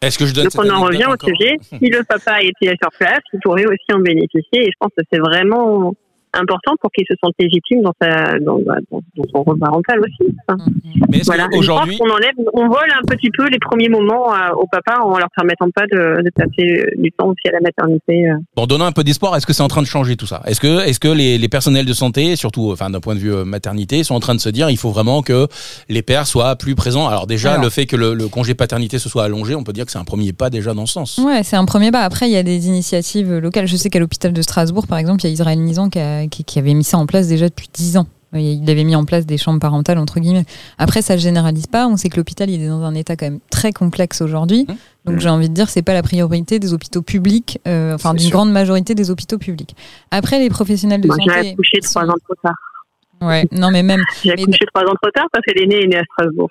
Est-ce que je donne Donc on en revient au sujet. Si le papa était sur place, il pourrait aussi en bénéficier. Et je pense que c'est vraiment important pour qu'il se sente légitime dans, sa, dans, dans, dans son rôle parental aussi. Enfin, mais est-ce voilà. aujourd'hui Je pense qu'on enlève, on vole un petit peu les premiers moments euh, au papa en leur permettant pas de, de passer euh, du temps aussi à la maternité. euh. En donnant un peu d'espoir, est-ce que c'est en train de changer tout ça? Est-ce que, est-ce que les, les personnels de santé, surtout enfin, d'un point de vue euh, maternité, sont en train de se dire il faut vraiment que les pères soient plus présents? Alors déjà, Alors. le fait que le, le congé paternité se soit allongé, on peut dire que c'est un premier pas déjà dans ce sens. Ouais, c'est un premier pas. Après, il y a des initiatives locales. Je sais qu'à l'hôpital de Strasbourg, par exemple, il y a Israël Nizan qui, a- qui- qui avait mis ça en place déjà depuis 10 ans. Il avait mis en place des chambres parentales, entre guillemets. Après, ça ne généralise pas. On sait que l'hôpital, il est dans un état quand même très complexe aujourd'hui. Mmh. Donc, j'ai envie de dire, c'est pas la priorité des hôpitaux publics, euh, enfin, d'une grande majorité des hôpitaux publics. Après, les professionnels de Moi, j'ai santé. accouché trois ans trop tard. Ouais, non, mais même. J'ai Mais- accouché trois ans trop tard parce que l'aîné est né à Strasbourg.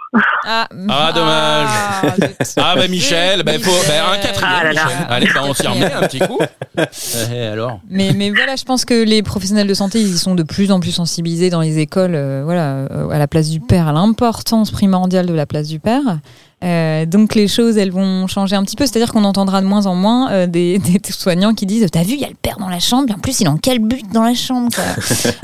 Ah, Ah, dommage. zut. Ah bah Michel, bah, faut, bah, un quatrième. Ah là là. Michel. Allez, bah, on s'y remet un petit coup. Eh, alors Mais, mais voilà, je pense que les professionnels de santé, ils sont de plus en plus sensibilisés dans les écoles, euh, voilà, euh, à la place du père, à l'importance primordiale de la place du père. Euh, donc les choses, elles vont changer un petit peu. C'est-à-dire qu'on entendra de moins en moins euh, des, *laughs* des soignants qui disent T'as vu, il y a le père dans la chambre, et en plus, il est en quel but dans la chambre quoi.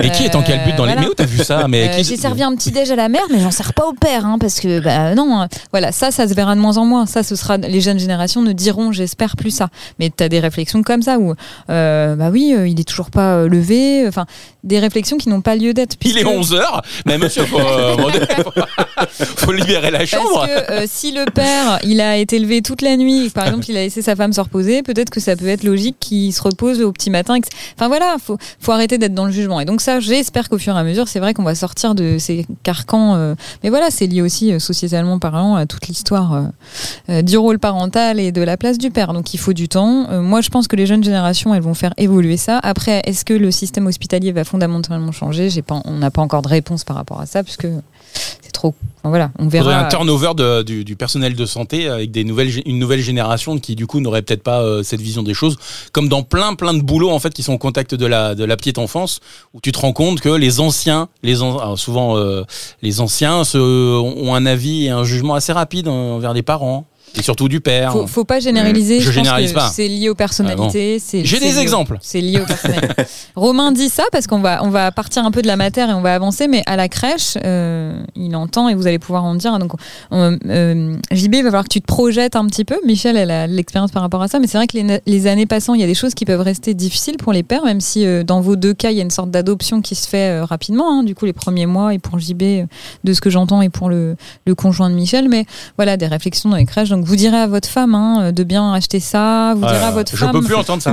*laughs* Et qui est en quel but dans les. voilà. Mais où t'as vu ça mais Euh, qui... J'ai servi un petit déj à la mère, mais j'en sers pas au père, hein, parce que bah non. Voilà, ça, ça se verra de moins en moins. Ça, ce sera les jeunes générations ne diront, j'espère, plus ça. Mais t'as des réflexions comme ça où, euh, bah oui, euh, il est toujours pas euh, levé. Enfin, des réflexions qui n'ont pas lieu d'être. Il est puisque- 11h Mais monsieur, faut, euh, *laughs* *laughs* faut libérer la chambre Parce que euh, si le père, il a été levé toute la nuit, par exemple, il a laissé sa femme se reposer, peut-être que ça peut être logique qu'il se repose au petit matin. Enfin voilà, faut, faut arrêter d'être dans le jugement. Et donc ça, j'espère qu'au fur et à mesure, c'est vrai qu'on va sortir de ces carcans. euh, mais voilà, c'est lié aussi euh, sociétalement parlant à toute l'histoire euh, du rôle parental et de la place du père. Donc il faut du temps. Moi, je pense que les jeunes générations, elles vont faire évoluer ça. Après, est-ce que le système hospitalier va fondamentalement changer? J'ai pas, on n'a pas encore de réponse par rapport à ça, puisque c'est trop. Voilà, on verra. un turnover du, personnel de santé avec des nouvelles, une nouvelle génération qui du coup n'aurait peut-être pas euh, cette vision des choses, comme dans plein plein de boulots en fait qui sont au contact de la de la petite enfance, où tu te rends compte que les anciens, les an- souvent euh, les anciens ont un avis et un jugement assez rapide envers les parents et surtout du père. Faut, faut pas généraliser. Je pense généralise que pas. C'est lié aux personnalités. c'est- J'ai des exemples. C'est lié aux personnalités. *laughs* Romain dit ça parce qu'on va, on va partir un peu de la matière et on va avancer, mais à la crèche, euh, il entend et vous allez pouvoir en dire. Donc, on- euh, JB, il va falloir que tu te projettes un petit peu. Michel, elle a l'expérience par rapport à ça, mais c'est vrai que les, années passant, il y a des choses qui peuvent rester difficiles pour les pères, même si euh, dans vos deux cas, il y a une sorte d'adoption qui se fait rapidement. hein, du coup, les premiers mois et pour JB, de ce que j'entends, et pour le, le conjoint de Michel, mais voilà, des réflexions dans les crèches. Donc, vous direz à votre femme hein, de bien acheter ça, vous direz à votre femme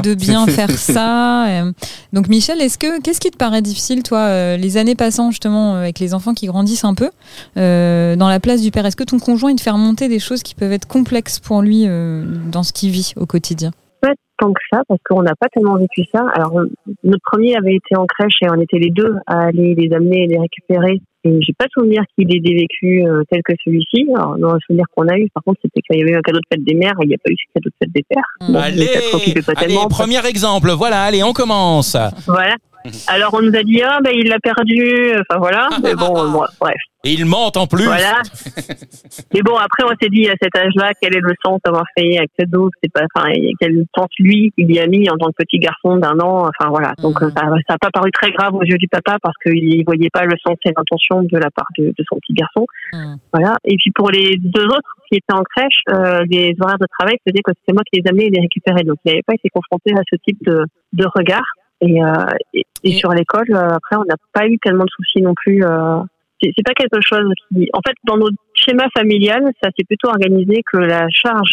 de bien *laughs* faire ça. euh. Donc Michel, est-ce que qu'est-ce qui te paraît difficile, toi, euh, les années passant justement euh, avec les enfants qui grandissent un peu euh, dans la place du père? Est-ce que ton conjoint il te fait remonter des choses qui peuvent être complexes pour lui euh, dans ce qu'il vit au quotidien? Pas tant que ça, parce qu'on n'a pas tellement vécu ça. Alors, notre premier avait été en crèche et on était les deux à aller les amener et les récupérer. Et j'ai pas souvenir qu'il ait des vécus euh, tels que celui-ci. Alors, dans le souvenir qu'on a eu, par contre, c'était qu'il y avait eu un cadeau de fête des mères et il n'y a pas eu ce cadeau de fête des pères. Mmh. Bon, Allez, allez, premier exemple. Voilà, allez, on commence. Voilà. Alors, on nous a dit, ah, ben, il l'a perdu. Enfin, voilà. Mais bon, bon, bref. Et il mente en plus. Voilà. *laughs* Mais bon, après, on s'est dit à cet âge-là, quel est le sens d'avoir fait un cadeau C'est pas, enfin, et quel sens lui il y a mis en tant que petit garçon d'un an? Enfin voilà. Donc Mhm. ça, ça a pas paru très grave aux yeux du papa parce qu'il voyait pas le sens et l'intention de la part de, de son petit garçon. Mhm. Voilà. Et puis pour les deux autres qui étaient en crèche, euh, les horaires de travail faisaient que c'était moi qui les amenais et les récupérais. Donc il n'avait pas été confronté à ce type de, de regard. Et, euh, et, et Et- sur l'école, euh, après, on n'a pas eu tellement de soucis non plus. Euh, c'est pas quelque chose qui. En fait, dans notre schéma familial, ça s'est plutôt organisé que la charge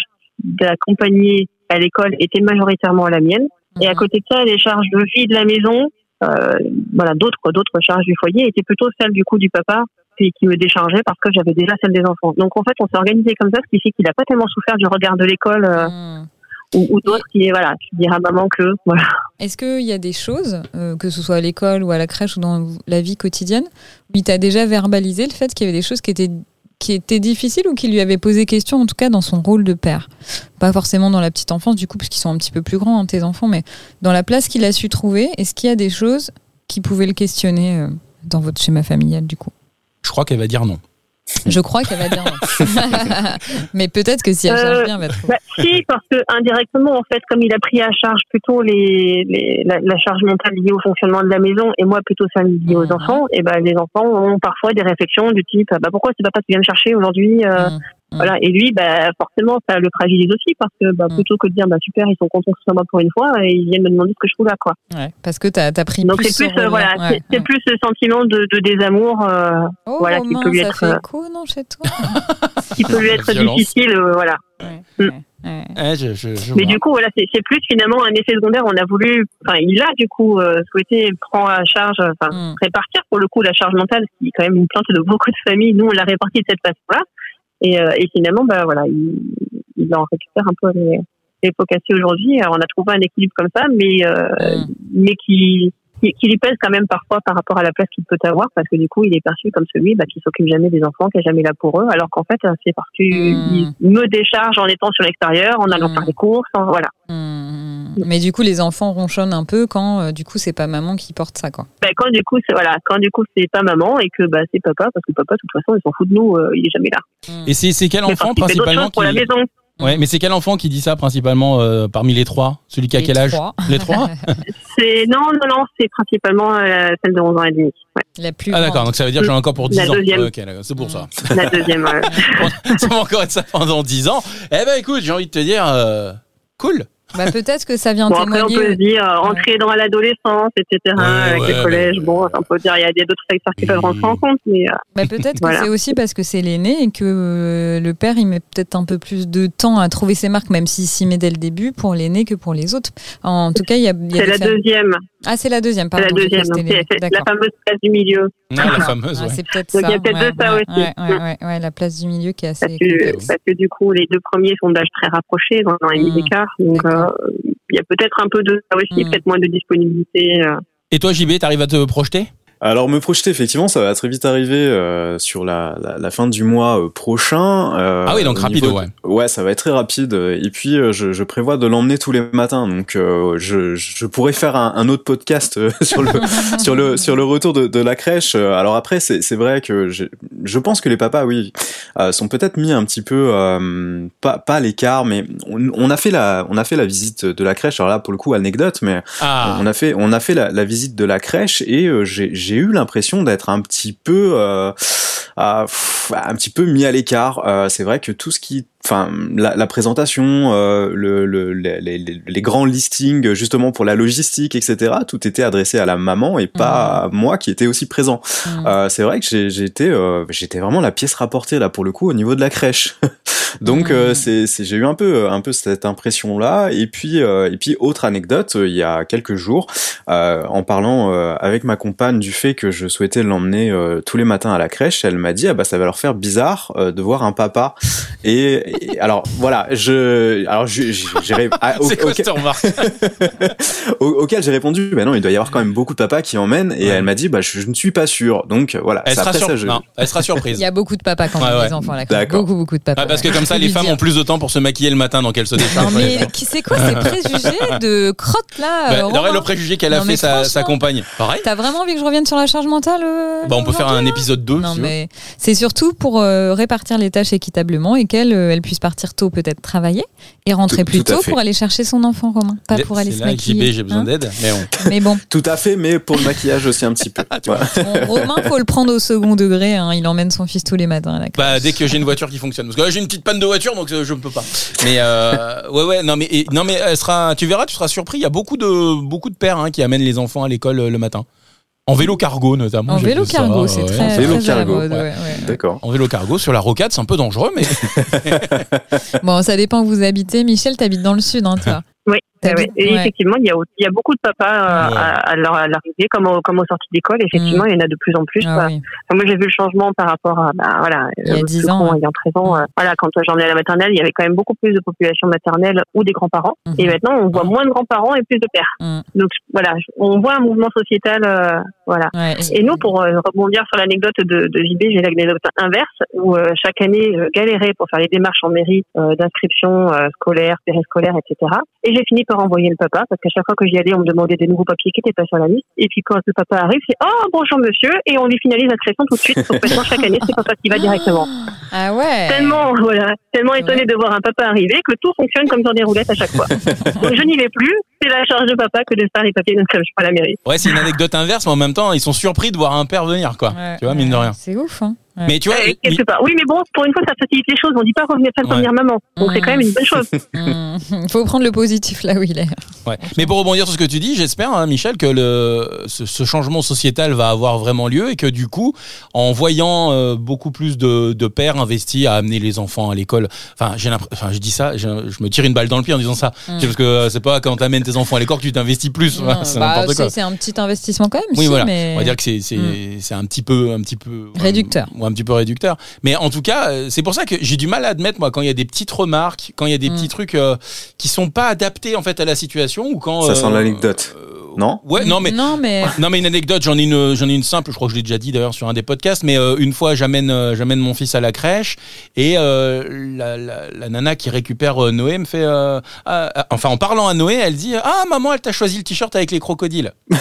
d'accompagner à l'école était majoritairement la mienne. Et à côté de ça, les charges de vie de la maison, euh, voilà, d'autres d'autres charges du foyer étaient plutôt celles du coup du papa qui me déchargeait parce que j'avais déjà celle des enfants. Donc en fait, on s'est organisé comme ça, ce qui fait qu'il n'a pas tellement souffert du regard de l'école euh, Mhm. Ou, ou d'autres qui voilà, qui dira à maman que voilà. Est-ce qu'il y a des choses, euh, que ce soit à l'école ou à la crèche ou dans la vie quotidienne, où il t'a déjà verbalisé le fait qu'il y avait des choses qui étaient, qui étaient difficiles ou qui lui avaient posé question, en tout cas dans son rôle de père? Pas forcément dans la petite enfance, du coup, parce qu'ils sont un petit peu plus grands, hein, tes enfants, mais dans la place qu'il a su trouver, est-ce qu'il y a des choses qui pouvaient le questionner euh, dans votre schéma familial, du coup? Je crois qu'elle va dire non. Je crois qu'elle va non. *laughs* mais peut-être que si elle cherche Euh, bien, elle va. Bah, si, parce que indirectement, en fait, comme il a pris à charge plutôt les, les la, la charge mentale liée au fonctionnement de la maison et moi plutôt celle liée aux enfants, et ben les enfants ont parfois des réflexions du type bah pourquoi c'est papa qui vient me chercher aujourd'hui euh, Mhm. Mhm. voilà et lui bah forcément ça le fragilise aussi parce que bah, Mhm. plutôt que de dire bah super ils sont contents que ce soit moi pour une fois et ils viennent me demander ce que je trouve là quoi Ouais, parce que t'as as pris donc plus c'est plus ce euh, voilà Ouais, c'est ouais. plus ce sentiment de, de désamour euh, Oh, voilà, qui peut lui ça être, fait euh, écho, non, chez toi *laughs* qui peut lui être Violence. difficile euh, voilà Ouais, Mm. ouais, ouais. Eh, je, je, je Mais vois. du coup, voilà, c'est plus finalement un effet secondaire. On a voulu, enfin, il a du coup euh, souhaité prendre à charge, enfin, Mm. répartir pour le coup la charge mentale, qui est quand même une plainte de beaucoup de familles. Nous, on l'a répartie de cette façon-là. Et, euh, et finalement, bah voilà, il, il en récupère un peu les, les pots cassés aujourd'hui. Alors, on a trouvé un équilibre comme ça, mais euh, Mm. mais qui, qui qui lui pèse quand même parfois par rapport à la place qu'il peut avoir, parce que du coup, il est perçu comme celui bah, qui s'occupe jamais des enfants, qui est jamais là pour eux, alors qu'en fait, c'est parce qu'il Mm. il me décharge en étant sur l'extérieur, en allant Mm. faire des courses, en- voilà. Mais du coup, les enfants ronchonnent un peu quand, euh, du coup, c'est pas maman qui porte ça, quoi. Ben, quand du coup c'est voilà quand du coup c'est pas maman et que bah c'est papa parce que papa de toute façon il s'en fout de nous euh, il est jamais là Et c'est c'est quel enfant principalement pour la qui... maison Ouais, mais c'est quel enfant qui dit ça principalement euh, parmi les trois? Celui qui a Les quel âge? trois. Les trois? *laughs* C'est non non non c'est principalement euh, celle de 11 ans et demi ouais. La plus Ah d'accord, donc ça veut dire que j'en ai encore pour 10 La ans. deuxième. Ouais, c'est pour ça. la deuxième ouais. *laughs* ça va encore être ça pendant 10 ans. Eh ben écoute, j'ai envie de te dire, euh, cool. Bah, peut-être que ça vient Bon, après, on témoigner. peut se dire, euh, entrer dans l'adolescence, etc., Ouais, avec ouais, le collège, bon, on peut dire, il y a des d'autres facteurs qui peuvent rentrer en compte, mais euh, Bah, peut-être Voilà. que c'est aussi parce que c'est l'aîné et que euh, le père, il met peut-être un peu plus de temps à trouver ses marques, même s'il s'y met dès le début pour l'aîné que pour les autres. En tout cas, il y a. il y a c'est la familles- deuxième. Ah, c'est la deuxième, C'est pardon. la deuxième. C'est la fameuse place du milieu. Ah, la fameuse, Ah, ouais. c'est peut-être Donc, ça. il y a peut-être ouais, de ça ouais, aussi. Ouais, ouais, ouais, ouais, la place du milieu qui est assez Parce que, complexe. parce que du coup, les deux premiers sont d'âge très rapprochés, dans un et demi Mmh. d'écart. Donc, euh, il y a peut-être un peu de ça aussi, Mmh. peut-être moins de disponibilité. euh. Et toi, JB, t'arrives à te projeter? Alors me projeter, effectivement, ça va très vite arriver euh, sur la, la, la fin du mois euh, prochain. euh, Ah oui, donc rapide, de- ouais. Ouais, ça va être très rapide. Et puis euh, je, je prévois de l'emmener tous les matins, donc euh, je, je pourrais faire un, un autre podcast euh, *laughs* sur le *laughs* sur le sur le retour de, de la crèche. Euh, Alors après, c'est c'est vrai que je, je pense que les papas, oui, euh, sont peut-être mis un petit peu euh, pas pas à l'écart, mais on, on a fait la on a fait la visite de la crèche. Alors là, pour le coup, anecdote, mais Ah, on a fait, on a fait la, la visite de la crèche et euh, j'ai j'ai eu l'impression d'être un petit peu, euh, un petit peu mis à l'écart. Euh, c'est vrai que tout ce qui, enfin, la, la présentation, euh, le, le- les, les- les grands listings justement pour la logistique, etc. Tout était adressé à la maman et pas à moi qui était aussi présent. Mmh. Euh, c'est vrai que été, euh, j'étais vraiment la pièce rapportée là pour le coup au niveau de la crèche. *laughs* Donc euh, c'est, c'est- j'ai eu un peu, un peu cette impression là. Et puis, euh, et puis autre anecdote, euh, il y a quelques jours, euh, en parlant euh, avec ma compagne du fait que je souhaitais l'emmener euh, tous les matins à la crèche, elle m'a dit ah bah ça va leur faire bizarre euh, de voir un papa. Et alors voilà, je, alors j'ai ah, *laughs* auquel- *laughs* auquel j'ai répondu bah non il doit y avoir quand même beaucoup de papas qui emmènent et Ouais. elle m'a dit bah je, je ne suis pas sûr donc voilà elle c'est sera, après sur- ça, je- non, elle sera Il surprise. y a beaucoup de papas quand Ouais, on a ouais. des enfants à la crèche. D'accord. Beaucoup, beaucoup de papas. Ah, parce que ouais. comme ça, les femmes dire. ont plus de temps pour se maquiller le matin, donc elles se Non, déchargent. mais qui c'est quoi ces *laughs* préjugés de crotte là Bah, euh, le préjugé qu'elle a Non, fait mais sa, sa compagne. Pareil T'as vraiment envie que je revienne sur la charge mentale euh, bah, On peut faire un là? épisode 2 Non, mais c'est surtout pour euh, répartir les tâches équitablement et qu'elle euh, elle puisse partir tôt, peut-être travailler, et rentrer Tout- plus tout tôt pour aller chercher son enfant Romain, pas pour aller se là maquiller. J'ai besoin hein. d'aide. Mais on- *laughs* Mais bon, *laughs* tout à fait mais pour le maquillage aussi un petit peu *laughs* Voilà. bon, Romain, faut le prendre au second degré. hein, il emmène son fils tous les matins à la. Bah, dès que j'ai une voiture qui fonctionne. Parce que là, j'ai une petite panne de voiture, donc euh, je ne peux pas. Mais euh, ouais, ouais, non, mais et- non, mais elle sera. Tu verras, tu seras surpris. Il y a beaucoup de beaucoup de pères hein, qui amènent les enfants à l'école euh, le matin. En vélo cargo notamment. en j'ai vélo cargo, c'est ouais. très, vélo très à la cargo, mode, ouais. ouais, ouais. d'accord En vélo cargo sur la rocade, c'est un peu dangereux, mais *laughs* Bon, ça dépend où vous habitez. Michel, t'habites dans le sud, hein, toi? Oui, Ouais, et ouais. effectivement, il y, a, il y a beaucoup de papas euh, Ouais. à, à leur- à l'arrivée, comme, au- comme aux sorties d'école. Effectivement, il y en a de plus en plus. Ah quoi. oui. Enfin, moi, j'ai vu le changement par rapport à, bah, voilà, Il y a euh, 10 plus ans, grand, ouais. il y a 13 ans. euh, voilà, quand j'en ai à la maternelle, il y avait quand même beaucoup plus de population maternelle ou des grands-parents. Mhm. Et maintenant, on voit moins de grands-parents et plus de pères. Mhm. Donc, voilà, on voit un mouvement sociétal, euh, voilà. Et nous, pour euh, rebondir sur l'anecdote de, de JB, j'ai l'anecdote inverse, où chaque année, je galérais pour faire les démarches en mairie d'inscription scolaire, périscolaire, etc. Et j'ai fini par envoyer le papa, parce qu'à chaque fois que j'y allais, on me demandait des nouveaux papiers qui n'étaient pas sur la liste. Et puis quand le papa arrive, c'est « Oh, bonjour monsieur !» Et on lui finalise l'inscription tout de suite. Donc maintenant, chaque année, c'est papa qui va directement. Ah ouais. Tellement, voilà, tellement étonné de voir un papa arriver que tout fonctionne comme sur des roulettes à chaque fois. *laughs* Donc je n'y vais plus, c'est la charge de papa que de faire les papiers d'inscription à la mairie. ouais, c'est une anecdote inverse, mais en même temps, ils sont surpris de voir un père venir, quoi. Ouais, tu vois, mine de rien. C'est ouf, hein. Ouais. Mais tu vois, Euh, mi- quelque part. Oui, mais bon, pour une fois, ça facilite les choses. On dit pas revenir, faire Ouais. revenir maman. Donc c'est quand même une bonne chose. Il *laughs* faut prendre le positif là où il est. Ouais. Mais pour rebondir sur ce que tu dis, j'espère, hein, Michel, que le, ce, ce changement sociétal va avoir vraiment lieu et que du coup, en voyant euh, beaucoup plus de, de pères investis à amener les enfants à l'école, enfin, j'ai l'impression, enfin, je dis ça, je, je me tire une balle dans le pied en disant ça, Mm. parce que euh, c'est pas quand t'amènes tes enfants à l'école que tu t'investis plus, *laughs* bah, c'est un petit investissement quand même. Oui, si, voilà. mais- On va dire que c'est c'est Mm. c'est un petit peu un petit peu Réducteur. ou un petit peu réducteur. Mais en tout cas, euh, c'est pour ça que j'ai du mal à admettre moi quand il y a des petites remarques, quand il y a des Mm. petits trucs euh, qui sont pas adaptés en fait à la situation ou quand Ça euh, sent l'anecdote. Euh, Non Ouais, non mais Non, mais. non mais une anecdote, j'en ai une j'en ai une simple, je crois que je l'ai déjà dit d'ailleurs sur un des podcasts, mais euh, une fois j'amène euh, j'amène mon fils à la crèche et euh, la, la, la nana qui récupère euh, Noé me fait euh, ah, ah, enfin en parlant à Noé, elle dit "Ah maman, elle t'a choisi le t-shirt avec les crocodiles." *laughs*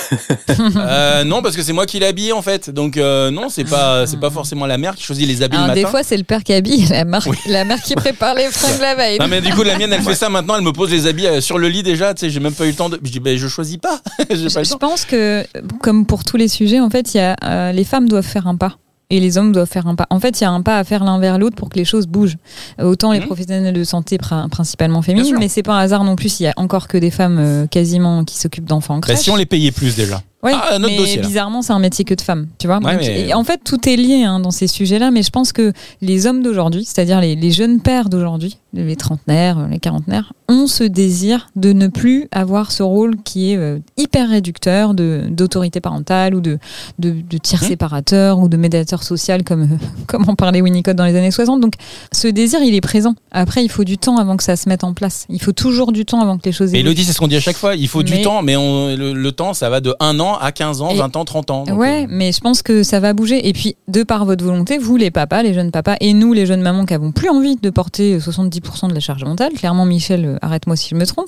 euh, non parce que c'est moi qui l'ai habillé en fait. Donc euh, non, c'est pas c'est pas forcément la mère qui choisit les habits Alors, le matin. des fois, c'est le père qui habille, la, marque, la mère qui prépare les fringues la veille. non mais du coup la mienne elle fait ça maintenant, elle me pose les habits euh, sur le lit déjà, tu sais, j'ai même pas eu le temps de je dis ben je choisis pas. *laughs* Je, pense que, comme pour tous les sujets, en fait, il y a, euh, les femmes doivent faire un pas. et les hommes doivent faire un pas. En fait, il y a un pas à faire l'un vers l'autre pour que les choses bougent. Autant les Mhm. professionnels de santé pr- principalement féminines, mais c'est pas un hasard non plus. Il y a encore que des femmes euh, quasiment qui s'occupent d'enfants en Bah, crèche. si on les payait plus déjà. Oui, Ah, mais dossier, bizarrement, c'est un métier que de femmes, tu vois. Ouais, Donc, mais- et en fait, tout est lié hein, dans ces sujets-là, mais je pense que les hommes d'aujourd'hui, c'est-à-dire les, les jeunes pères d'aujourd'hui, les trentenaires, les quarantenaires, ont ce désir de ne plus avoir ce rôle qui est euh, hyper réducteur de d'autorité parentale ou de, de, de tiers Mhm. séparateur ou de médiateur social, comme, euh, *laughs* comme en parlait Winnicott dans les années 60. Donc, ce désir, il est présent. Après, il faut du temps avant que ça se mette en place. Il faut toujours du temps avant que les choses Et évoluent. Elodie, c'est ce qu'on dit à chaque fois. Il faut du temps, mais on- le, le temps, ça va de 1 an à 15 ans, Et- 20 ans, 30 ans. Donc, ouais, euh, mais je pense que ça va bouger. Et puis, de par votre volonté, vous, les papas, les jeunes papas, et nous, les jeunes mamans qui avons plus envie de porter 70% de la charge mentale, clairement, Michel, euh, arrête-moi si je me trompe,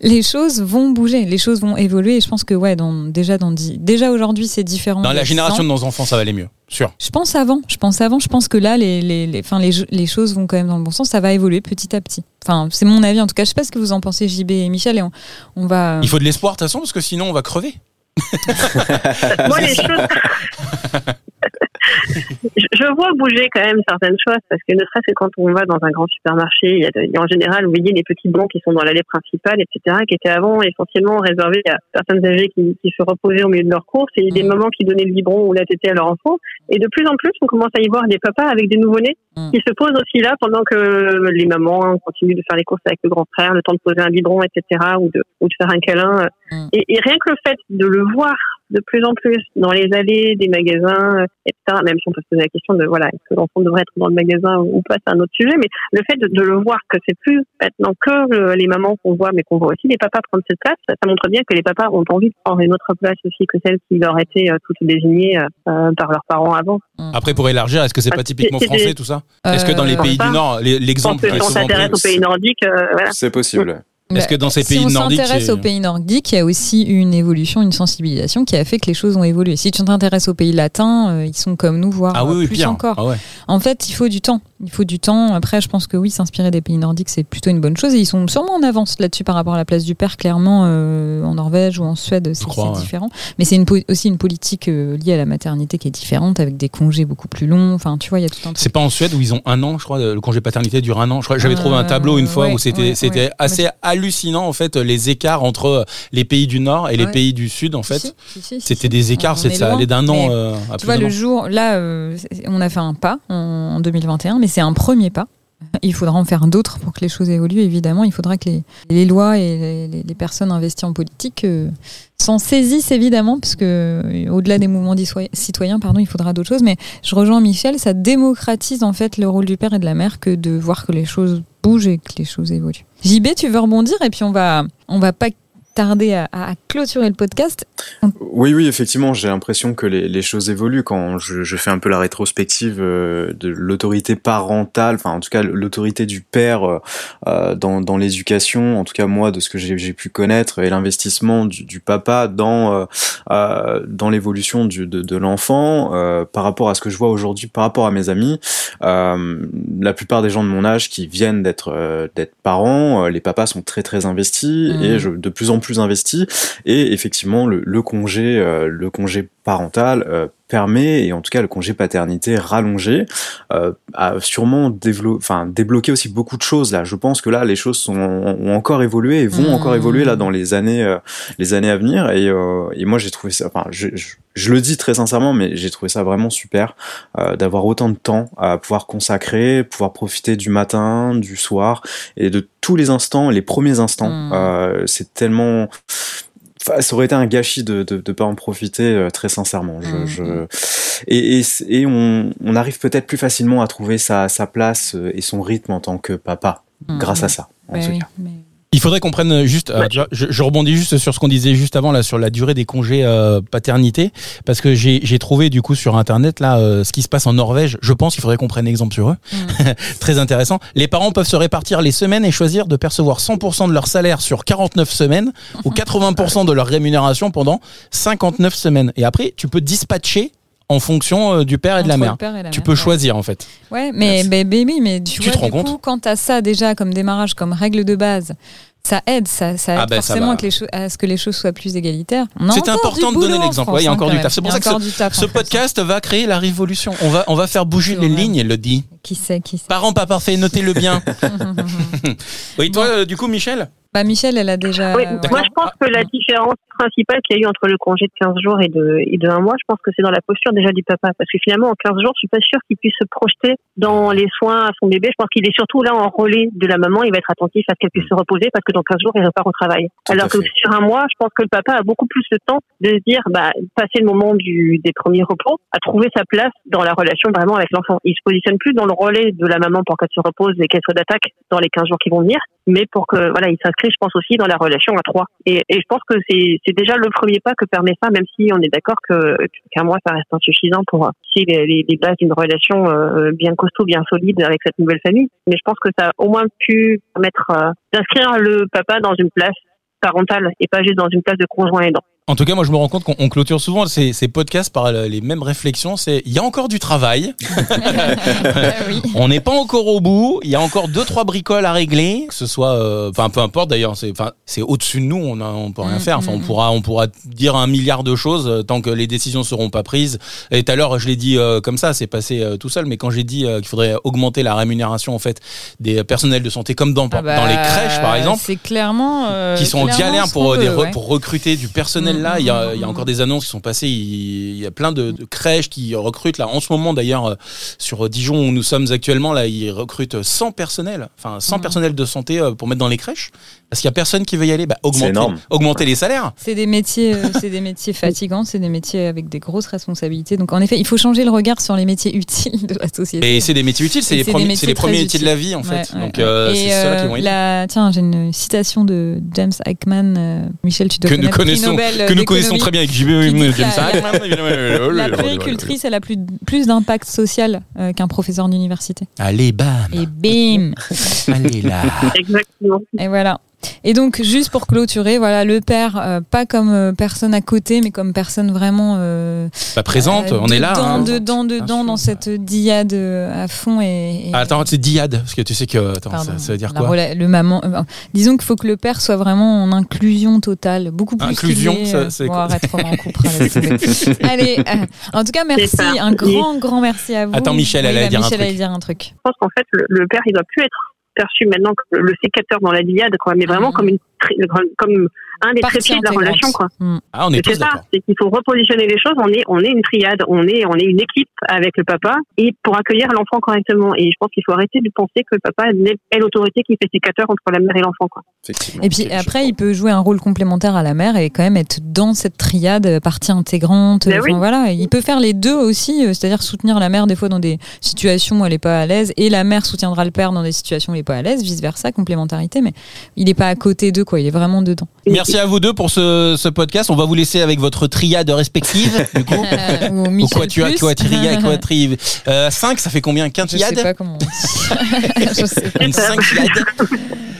les choses vont bouger, les choses vont évoluer. Et je pense que, ouais, dans, déjà, dans dix- déjà aujourd'hui, c'est différent. Dans la génération de nos enfants, ça va aller mieux. Sûr. Je pense avant, je pense avant, je pense que là, les, les, les, enfin, les, les choses vont quand même dans le bon sens, ça va évoluer petit à petit. Enfin, c'est mon avis en tout cas. Je sais pas ce que vous en pensez, JB et Michel, et on, on va. Il faut de l'espoir de toute façon, parce que sinon, on va crever. *laughs* Moi, les choses. *laughs* je, vois bouger quand même certaines choses parce que ne serait-ce que quand on va dans un grand supermarché, il y a, de- il y a en général, vous voyez, les petits bancs qui sont dans l'allée principale, etc., qui étaient avant essentiellement réservés à personnes âgées qui, qui se reposaient au milieu de leur course et des Mm. mamans qui donnaient le biberon ou la tétée à leur enfant. Et de plus en plus, on commence à y voir des papas avec des nouveau-nés Mm. qui se posent aussi là pendant que les mamans continuent de faire les courses avec le grand frère, le temps de poser un biberon, etc., ou de, ou de faire un câlin. Mm. Et, et rien que le fait de le voir de plus en plus dans les allées des magasins, euh, etc., même si on peut se poser la question de, voilà, est-ce que l'enfant devrait être dans le magasin ou pas, c'est un autre sujet, mais le fait de, de le voir, que c'est plus maintenant que euh, les mamans qu'on voit, mais qu'on voit aussi les papas prendre cette place, ça, montre bien que les papas ont envie de prendre une autre place aussi que celle qui leur était euh, toute désignée euh, euh, par leurs parents avant. Après, pour élargir, est-ce que c'est pas typiquement français tout ça? Est-ce que dans les Euh, pays du Nord, l'exemple que est si on souvent pris aux pays nordiques, euh, voilà. C'est possible. Est-ce que dans ces si pays on nordiques, s'intéresse aux pays nordiques, il y a aussi une évolution, une sensibilisation qui a fait que les choses ont évolué. Si tu t'intéresses aux pays latins, euh, ils sont comme nous, voire Ah oui, oui, plus pire. encore. Ah ouais. En fait, il faut du temps. Il faut du temps. Après, je pense que oui, s'inspirer des pays nordiques, c'est plutôt une bonne chose. Et ils sont sûrement en avance là-dessus par rapport à la place du père. Clairement, euh, en Norvège ou en Suède, c'est ouais. différent. Mais c'est une aussi une politique euh, liée à la maternité qui est différente, avec des congés beaucoup plus longs. Enfin, tu vois, il y a tout un. C'est pas en Suède où ils ont un an, je crois, le congé paternité dure un an. J'avais trouvé un Euh, tableau une fois ouais, où c'était c'était assez hallucinant en fait les écarts entre les pays du Nord et les Ouais. pays du Sud en fait. Si, si, si, si, C'était des écarts, c'est est ça allait d'un an euh, à Tu plus vois, le jour, là, euh, on a fait un pas en 2021, mais c'est un premier pas. Il faudra en faire d'autres pour que les choses évoluent, évidemment. Il faudra que les, lois et les, personnes investies en politique euh, s'en saisissent, évidemment, parce que euh, au-delà des mouvements citoyens, pardon, il faudra d'autres choses. Mais je rejoins Michel, ça démocratise en fait le rôle du père et de la mère que de voir que les choses bougent et que les choses évoluent. JB, tu veux rebondir et puis on va, on va pas tarder à, à clôturer le podcast. Oui, oui, effectivement, j'ai l'impression que les, les choses évoluent quand je, je fais un peu la rétrospective euh, de l'autorité parentale, enfin en tout cas l'autorité du père euh, euh, dans, dans l'éducation, en tout cas moi de ce que j'ai pu connaître, et l'investissement du, du papa dans euh, dans l'évolution de, de l'enfant euh, par rapport à ce que je vois aujourd'hui, par rapport à mes amis. La plupart des gens de mon âge qui viennent d'être d'être parents, les papas sont très très investis Mhm. et je, de plus en plus investis. Et effectivement, le, le congé, euh, le congé parental euh, permet, et en tout cas le congé paternité rallongé, euh, a sûrement dévelop- enfin, débloqué aussi beaucoup de choses là. Je pense que là, les choses sont, ont encore évolué et vont encore évoluer là dans les années, euh, les années à venir. Et, euh, et moi, j'ai trouvé ça, enfin, je, je, je le dis très sincèrement, mais j'ai trouvé ça vraiment super euh, d'avoir autant de temps à pouvoir consacrer, pouvoir profiter du matin, du soir et de tous les instants, les premiers instants. Mhm. Euh, c'est tellement ça aurait été un gâchis de de, de pas en profiter euh, très sincèrement. Je, je... Et, et, et on, on arrive peut-être plus facilement à trouver sa, sa place euh, et son rythme en tant que papa grâce à ça. En Ouais, tout oui, cas. mais- Il faudrait qu'on prenne juste, Ouais. je, je rebondis juste sur ce qu'on disait juste avant là sur la durée des congés euh, paternité parce que j'ai trouvé du coup sur internet là euh, ce qui se passe en Norvège. Je pense qu'il faudrait qu'on prenne exemple sur eux. *laughs* Très intéressant. Les parents peuvent se répartir les semaines et choisir de percevoir 100% de leur salaire sur 49 semaines ou 80% de leur rémunération pendant 59 semaines. Et après, tu peux dispatcher en fonction euh, du père et de la mère. père et la Tu peux ouais. choisir en fait. Ouais, mais Merci. mais, mais oui, mais tu, Tu vois, te rends du compte coup, quand t'as ça déjà comme démarrage, comme règle de base, ça aide, ça, ça aide Ah forcément que les choses- à ce que les choses soient plus égalitaires. C'est important de donner l'exemple. Ouais, il y a hein, encore du taf. C'est pour ça que taf Ce podcast va créer la révolution. On va, on va faire bouger les lignes, elle le dit. Qui sait, qui sait. Parents pas parfaits, notez-le bien. *laughs* oui, toi, euh, du coup, Michel? Bah, Michel, elle a déjà. Oui, euh, moi je pense que la différence principale qu'il y a eu entre le congé de 15 jours et de, et de un mois, je pense que c'est dans la posture déjà du papa. Parce que finalement, en 15 jours, je suis pas sûre qu'il puisse se projeter dans les soins à son bébé. Je pense qu'il est surtout là en relais de la maman. Il va être attentif à ce qu'elle puisse se reposer parce que dans 15 jours, il repart au travail. Tout Alors que fait. sur un mois, je pense que le papa a beaucoup plus le temps de se dire, bah, passer le moment du, des premiers repos, à trouver sa place dans la relation vraiment avec l'enfant. Il se positionne plus dans le relais de la maman pour qu'elle se repose et qu'elle soit d'attaque dans les 15 jours qui vont venir, mais pour que, voilà, il s'inscrit, je pense aussi dans la relation à trois. Et, et je pense que c'est, c'est déjà le premier pas que permet ça, même si on est d'accord que, qu'un mois, ça reste insuffisant pour si les, les, les bases d'une relation euh, bien costaud, bien solide avec cette nouvelle famille. Mais je pense que ça a au moins pu permettre euh, d'inscrire le papa dans une place parentale et pas juste dans une place de conjoint aidant. En tout cas, moi, je me rends compte qu'on on clôture souvent ces, ces podcasts par le- les mêmes réflexions. C'est il y a encore du travail. *laughs* Ah oui. On n'est pas encore au bout. Il y a encore deux trois bricoles à régler. Que ce soit, euh, enfin, peu importe d'ailleurs. C'est, enfin, c'est au-dessus de nous. On, a, on peut rien Mm, faire. Enfin, on mm, pourra, on pourra dire un milliard de choses euh, tant que les décisions seront pas prises. Et tout à l'heure, je l'ai dit euh, comme ça. C'est passé euh, tout seul. Mais quand j'ai dit euh, qu'il faudrait augmenter la rémunération en fait des personnels de santé, comme dans, Ah bah, dans les crèches par exemple. C'est clairement. euh, qui sont en galère pour, qu'on euh, des veut, re- ouais. pour recruter du personnel Là. Il y, a, il y a encore des annonces qui sont passées. Il y a plein de, de crèches qui recrutent là. En ce moment d'ailleurs, euh, sur Dijon où nous sommes actuellement, là, ils recrutent 100 personnels, enfin 100 Mm. personnels de santé euh, pour mettre dans les crèches. Parce qu'il y a personne qui veut y aller. Bah, augmenter, augmenter les salaires. C'est des métiers, euh, c'est des métiers *laughs* fatigants, c'est des métiers avec des grosses responsabilités. Donc en effet, il faut changer le regard sur les métiers utiles de la société. Et c'est des métiers utiles. C'est les, premiers- métiers c'est les premiers métiers de utiles. la vie en fait. Ouais, ouais, Donc euh, Et, c'est ceux-là qui vont euh, aider. la- Tiens, j'ai une citation de James Aikman. euh, Michel, tu dois Que nous connaissons, Nobel, que nous connaissons très bien avec JB qui dit James *laughs* la- puéricultrice, elle a plus, plus d'impact social euh, qu'un professeur d'université. Allez, bam. Et bim *laughs* Allez là. Exactement. Et voilà. Et donc, juste pour clôturer, voilà, le père, euh, pas comme euh, personne à côté, mais comme personne vraiment euh, Pas présente, euh, on est là. dedans, hein. dedans, dedans, sûr. dans cette diade à fond. Et, et- Ah, Attends, c'est diade, parce que tu sais que. Attends, pardon, ça, ça veut dire quoi Le maman. euh, disons qu'il faut que le père soit vraiment en inclusion totale, beaucoup plus. Inclusion, c'est quoi. *laughs* Allez, euh, en tout cas, merci, un grand, grand merci à vous. Attends, Michel, elle allait bah, dire un Michel truc. allait dire un truc. Je pense qu'en fait, le, le père, il doit plus être perçu maintenant comme le sécateur dans la diade, quoi, mais vraiment Mhm. comme une, comme un des trépieds de la relation, quoi. Mm. Ah, on est C'est tous ça, d'accord. c'est qu'il faut repositionner les choses. On est, on est une triade, on est, on est une équipe avec le papa et pour accueillir l'enfant correctement. Et je pense qu'il faut arrêter de penser que le papa est est l'autorité qui fait sécateur entre la mère et l'enfant, quoi. Et puis après, il peut jouer un rôle complémentaire à la mère et quand même être dans cette triade, euh, partie intégrante. Ben Enfin, oui. voilà, il peut faire les deux aussi, euh, c'est-à-dire soutenir la mère des fois dans des situations où elle n'est pas à l'aise et la mère soutiendra le père dans des situations où il n'est pas à l'aise, vice versa, complémentarité. Mais il n'est pas à côté d'eux, quoi. Il est vraiment dedans. Merci à vous deux pour ce, ce podcast. On va vous laisser avec votre triade respective, du coup. *laughs* Euh, ou Ou quoi tu as, quoi triade, quoi tri. Euh, 5, ça fait combien Je sais Quintiade pas comment. on dit. *laughs* Je sais pas. Une cinquiade.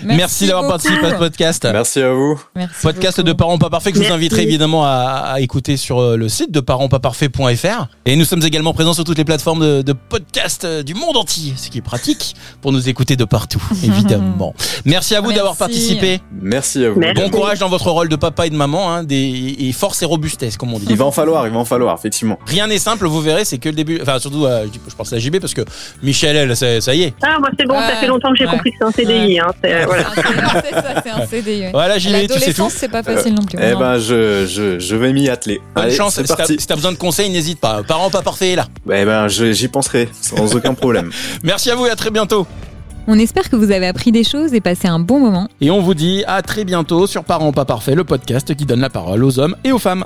Merci, d'avoir participé à ce podcast. Merci à vous. Merci Podcast beaucoup. de Parents Pas Parfaits que je vous inviterai évidemment à, à écouter sur euh, le site de parentspaparfaits.fr. Et nous sommes également présents sur toutes les plateformes de, de podcast euh, du monde entier, ce qui est pratique pour nous écouter de partout, *laughs* évidemment. Merci à vous d'avoir participé. Merci à vous. Bon courage dans votre rôle de papa et de maman, hein, des, et force et robustesse, comme on dit. Il va en falloir, il va en falloir, effectivement. Rien n'est simple, vous verrez, c'est que le début. Enfin, surtout, euh, je pense à JB parce que Michel, elle, ça, ça y est. Ah, moi, c'est bon, ça fait longtemps que j'ai Ouais. compris que c'est un CDI, hein. C'est, euh, voilà. C'est un- C'est ça, c'est un CDI. ouais. Voilà, JB, tu sais tout. C'est pas facile non plus. Eh Non. ben, je, je, je vais m'y atteler. Bonne Allez, chance, c'est si t'as parti. si t'as besoin de conseils, n'hésite pas. Parents pas parfaits est là. Eh ben, j'y penserai, sans aucun problème. *laughs* Merci à vous et à très bientôt. On espère que vous avez appris des choses et passé un bon moment. Et on vous dit à très bientôt sur Parents pas parfaits, le podcast qui donne la parole aux hommes et aux femmes.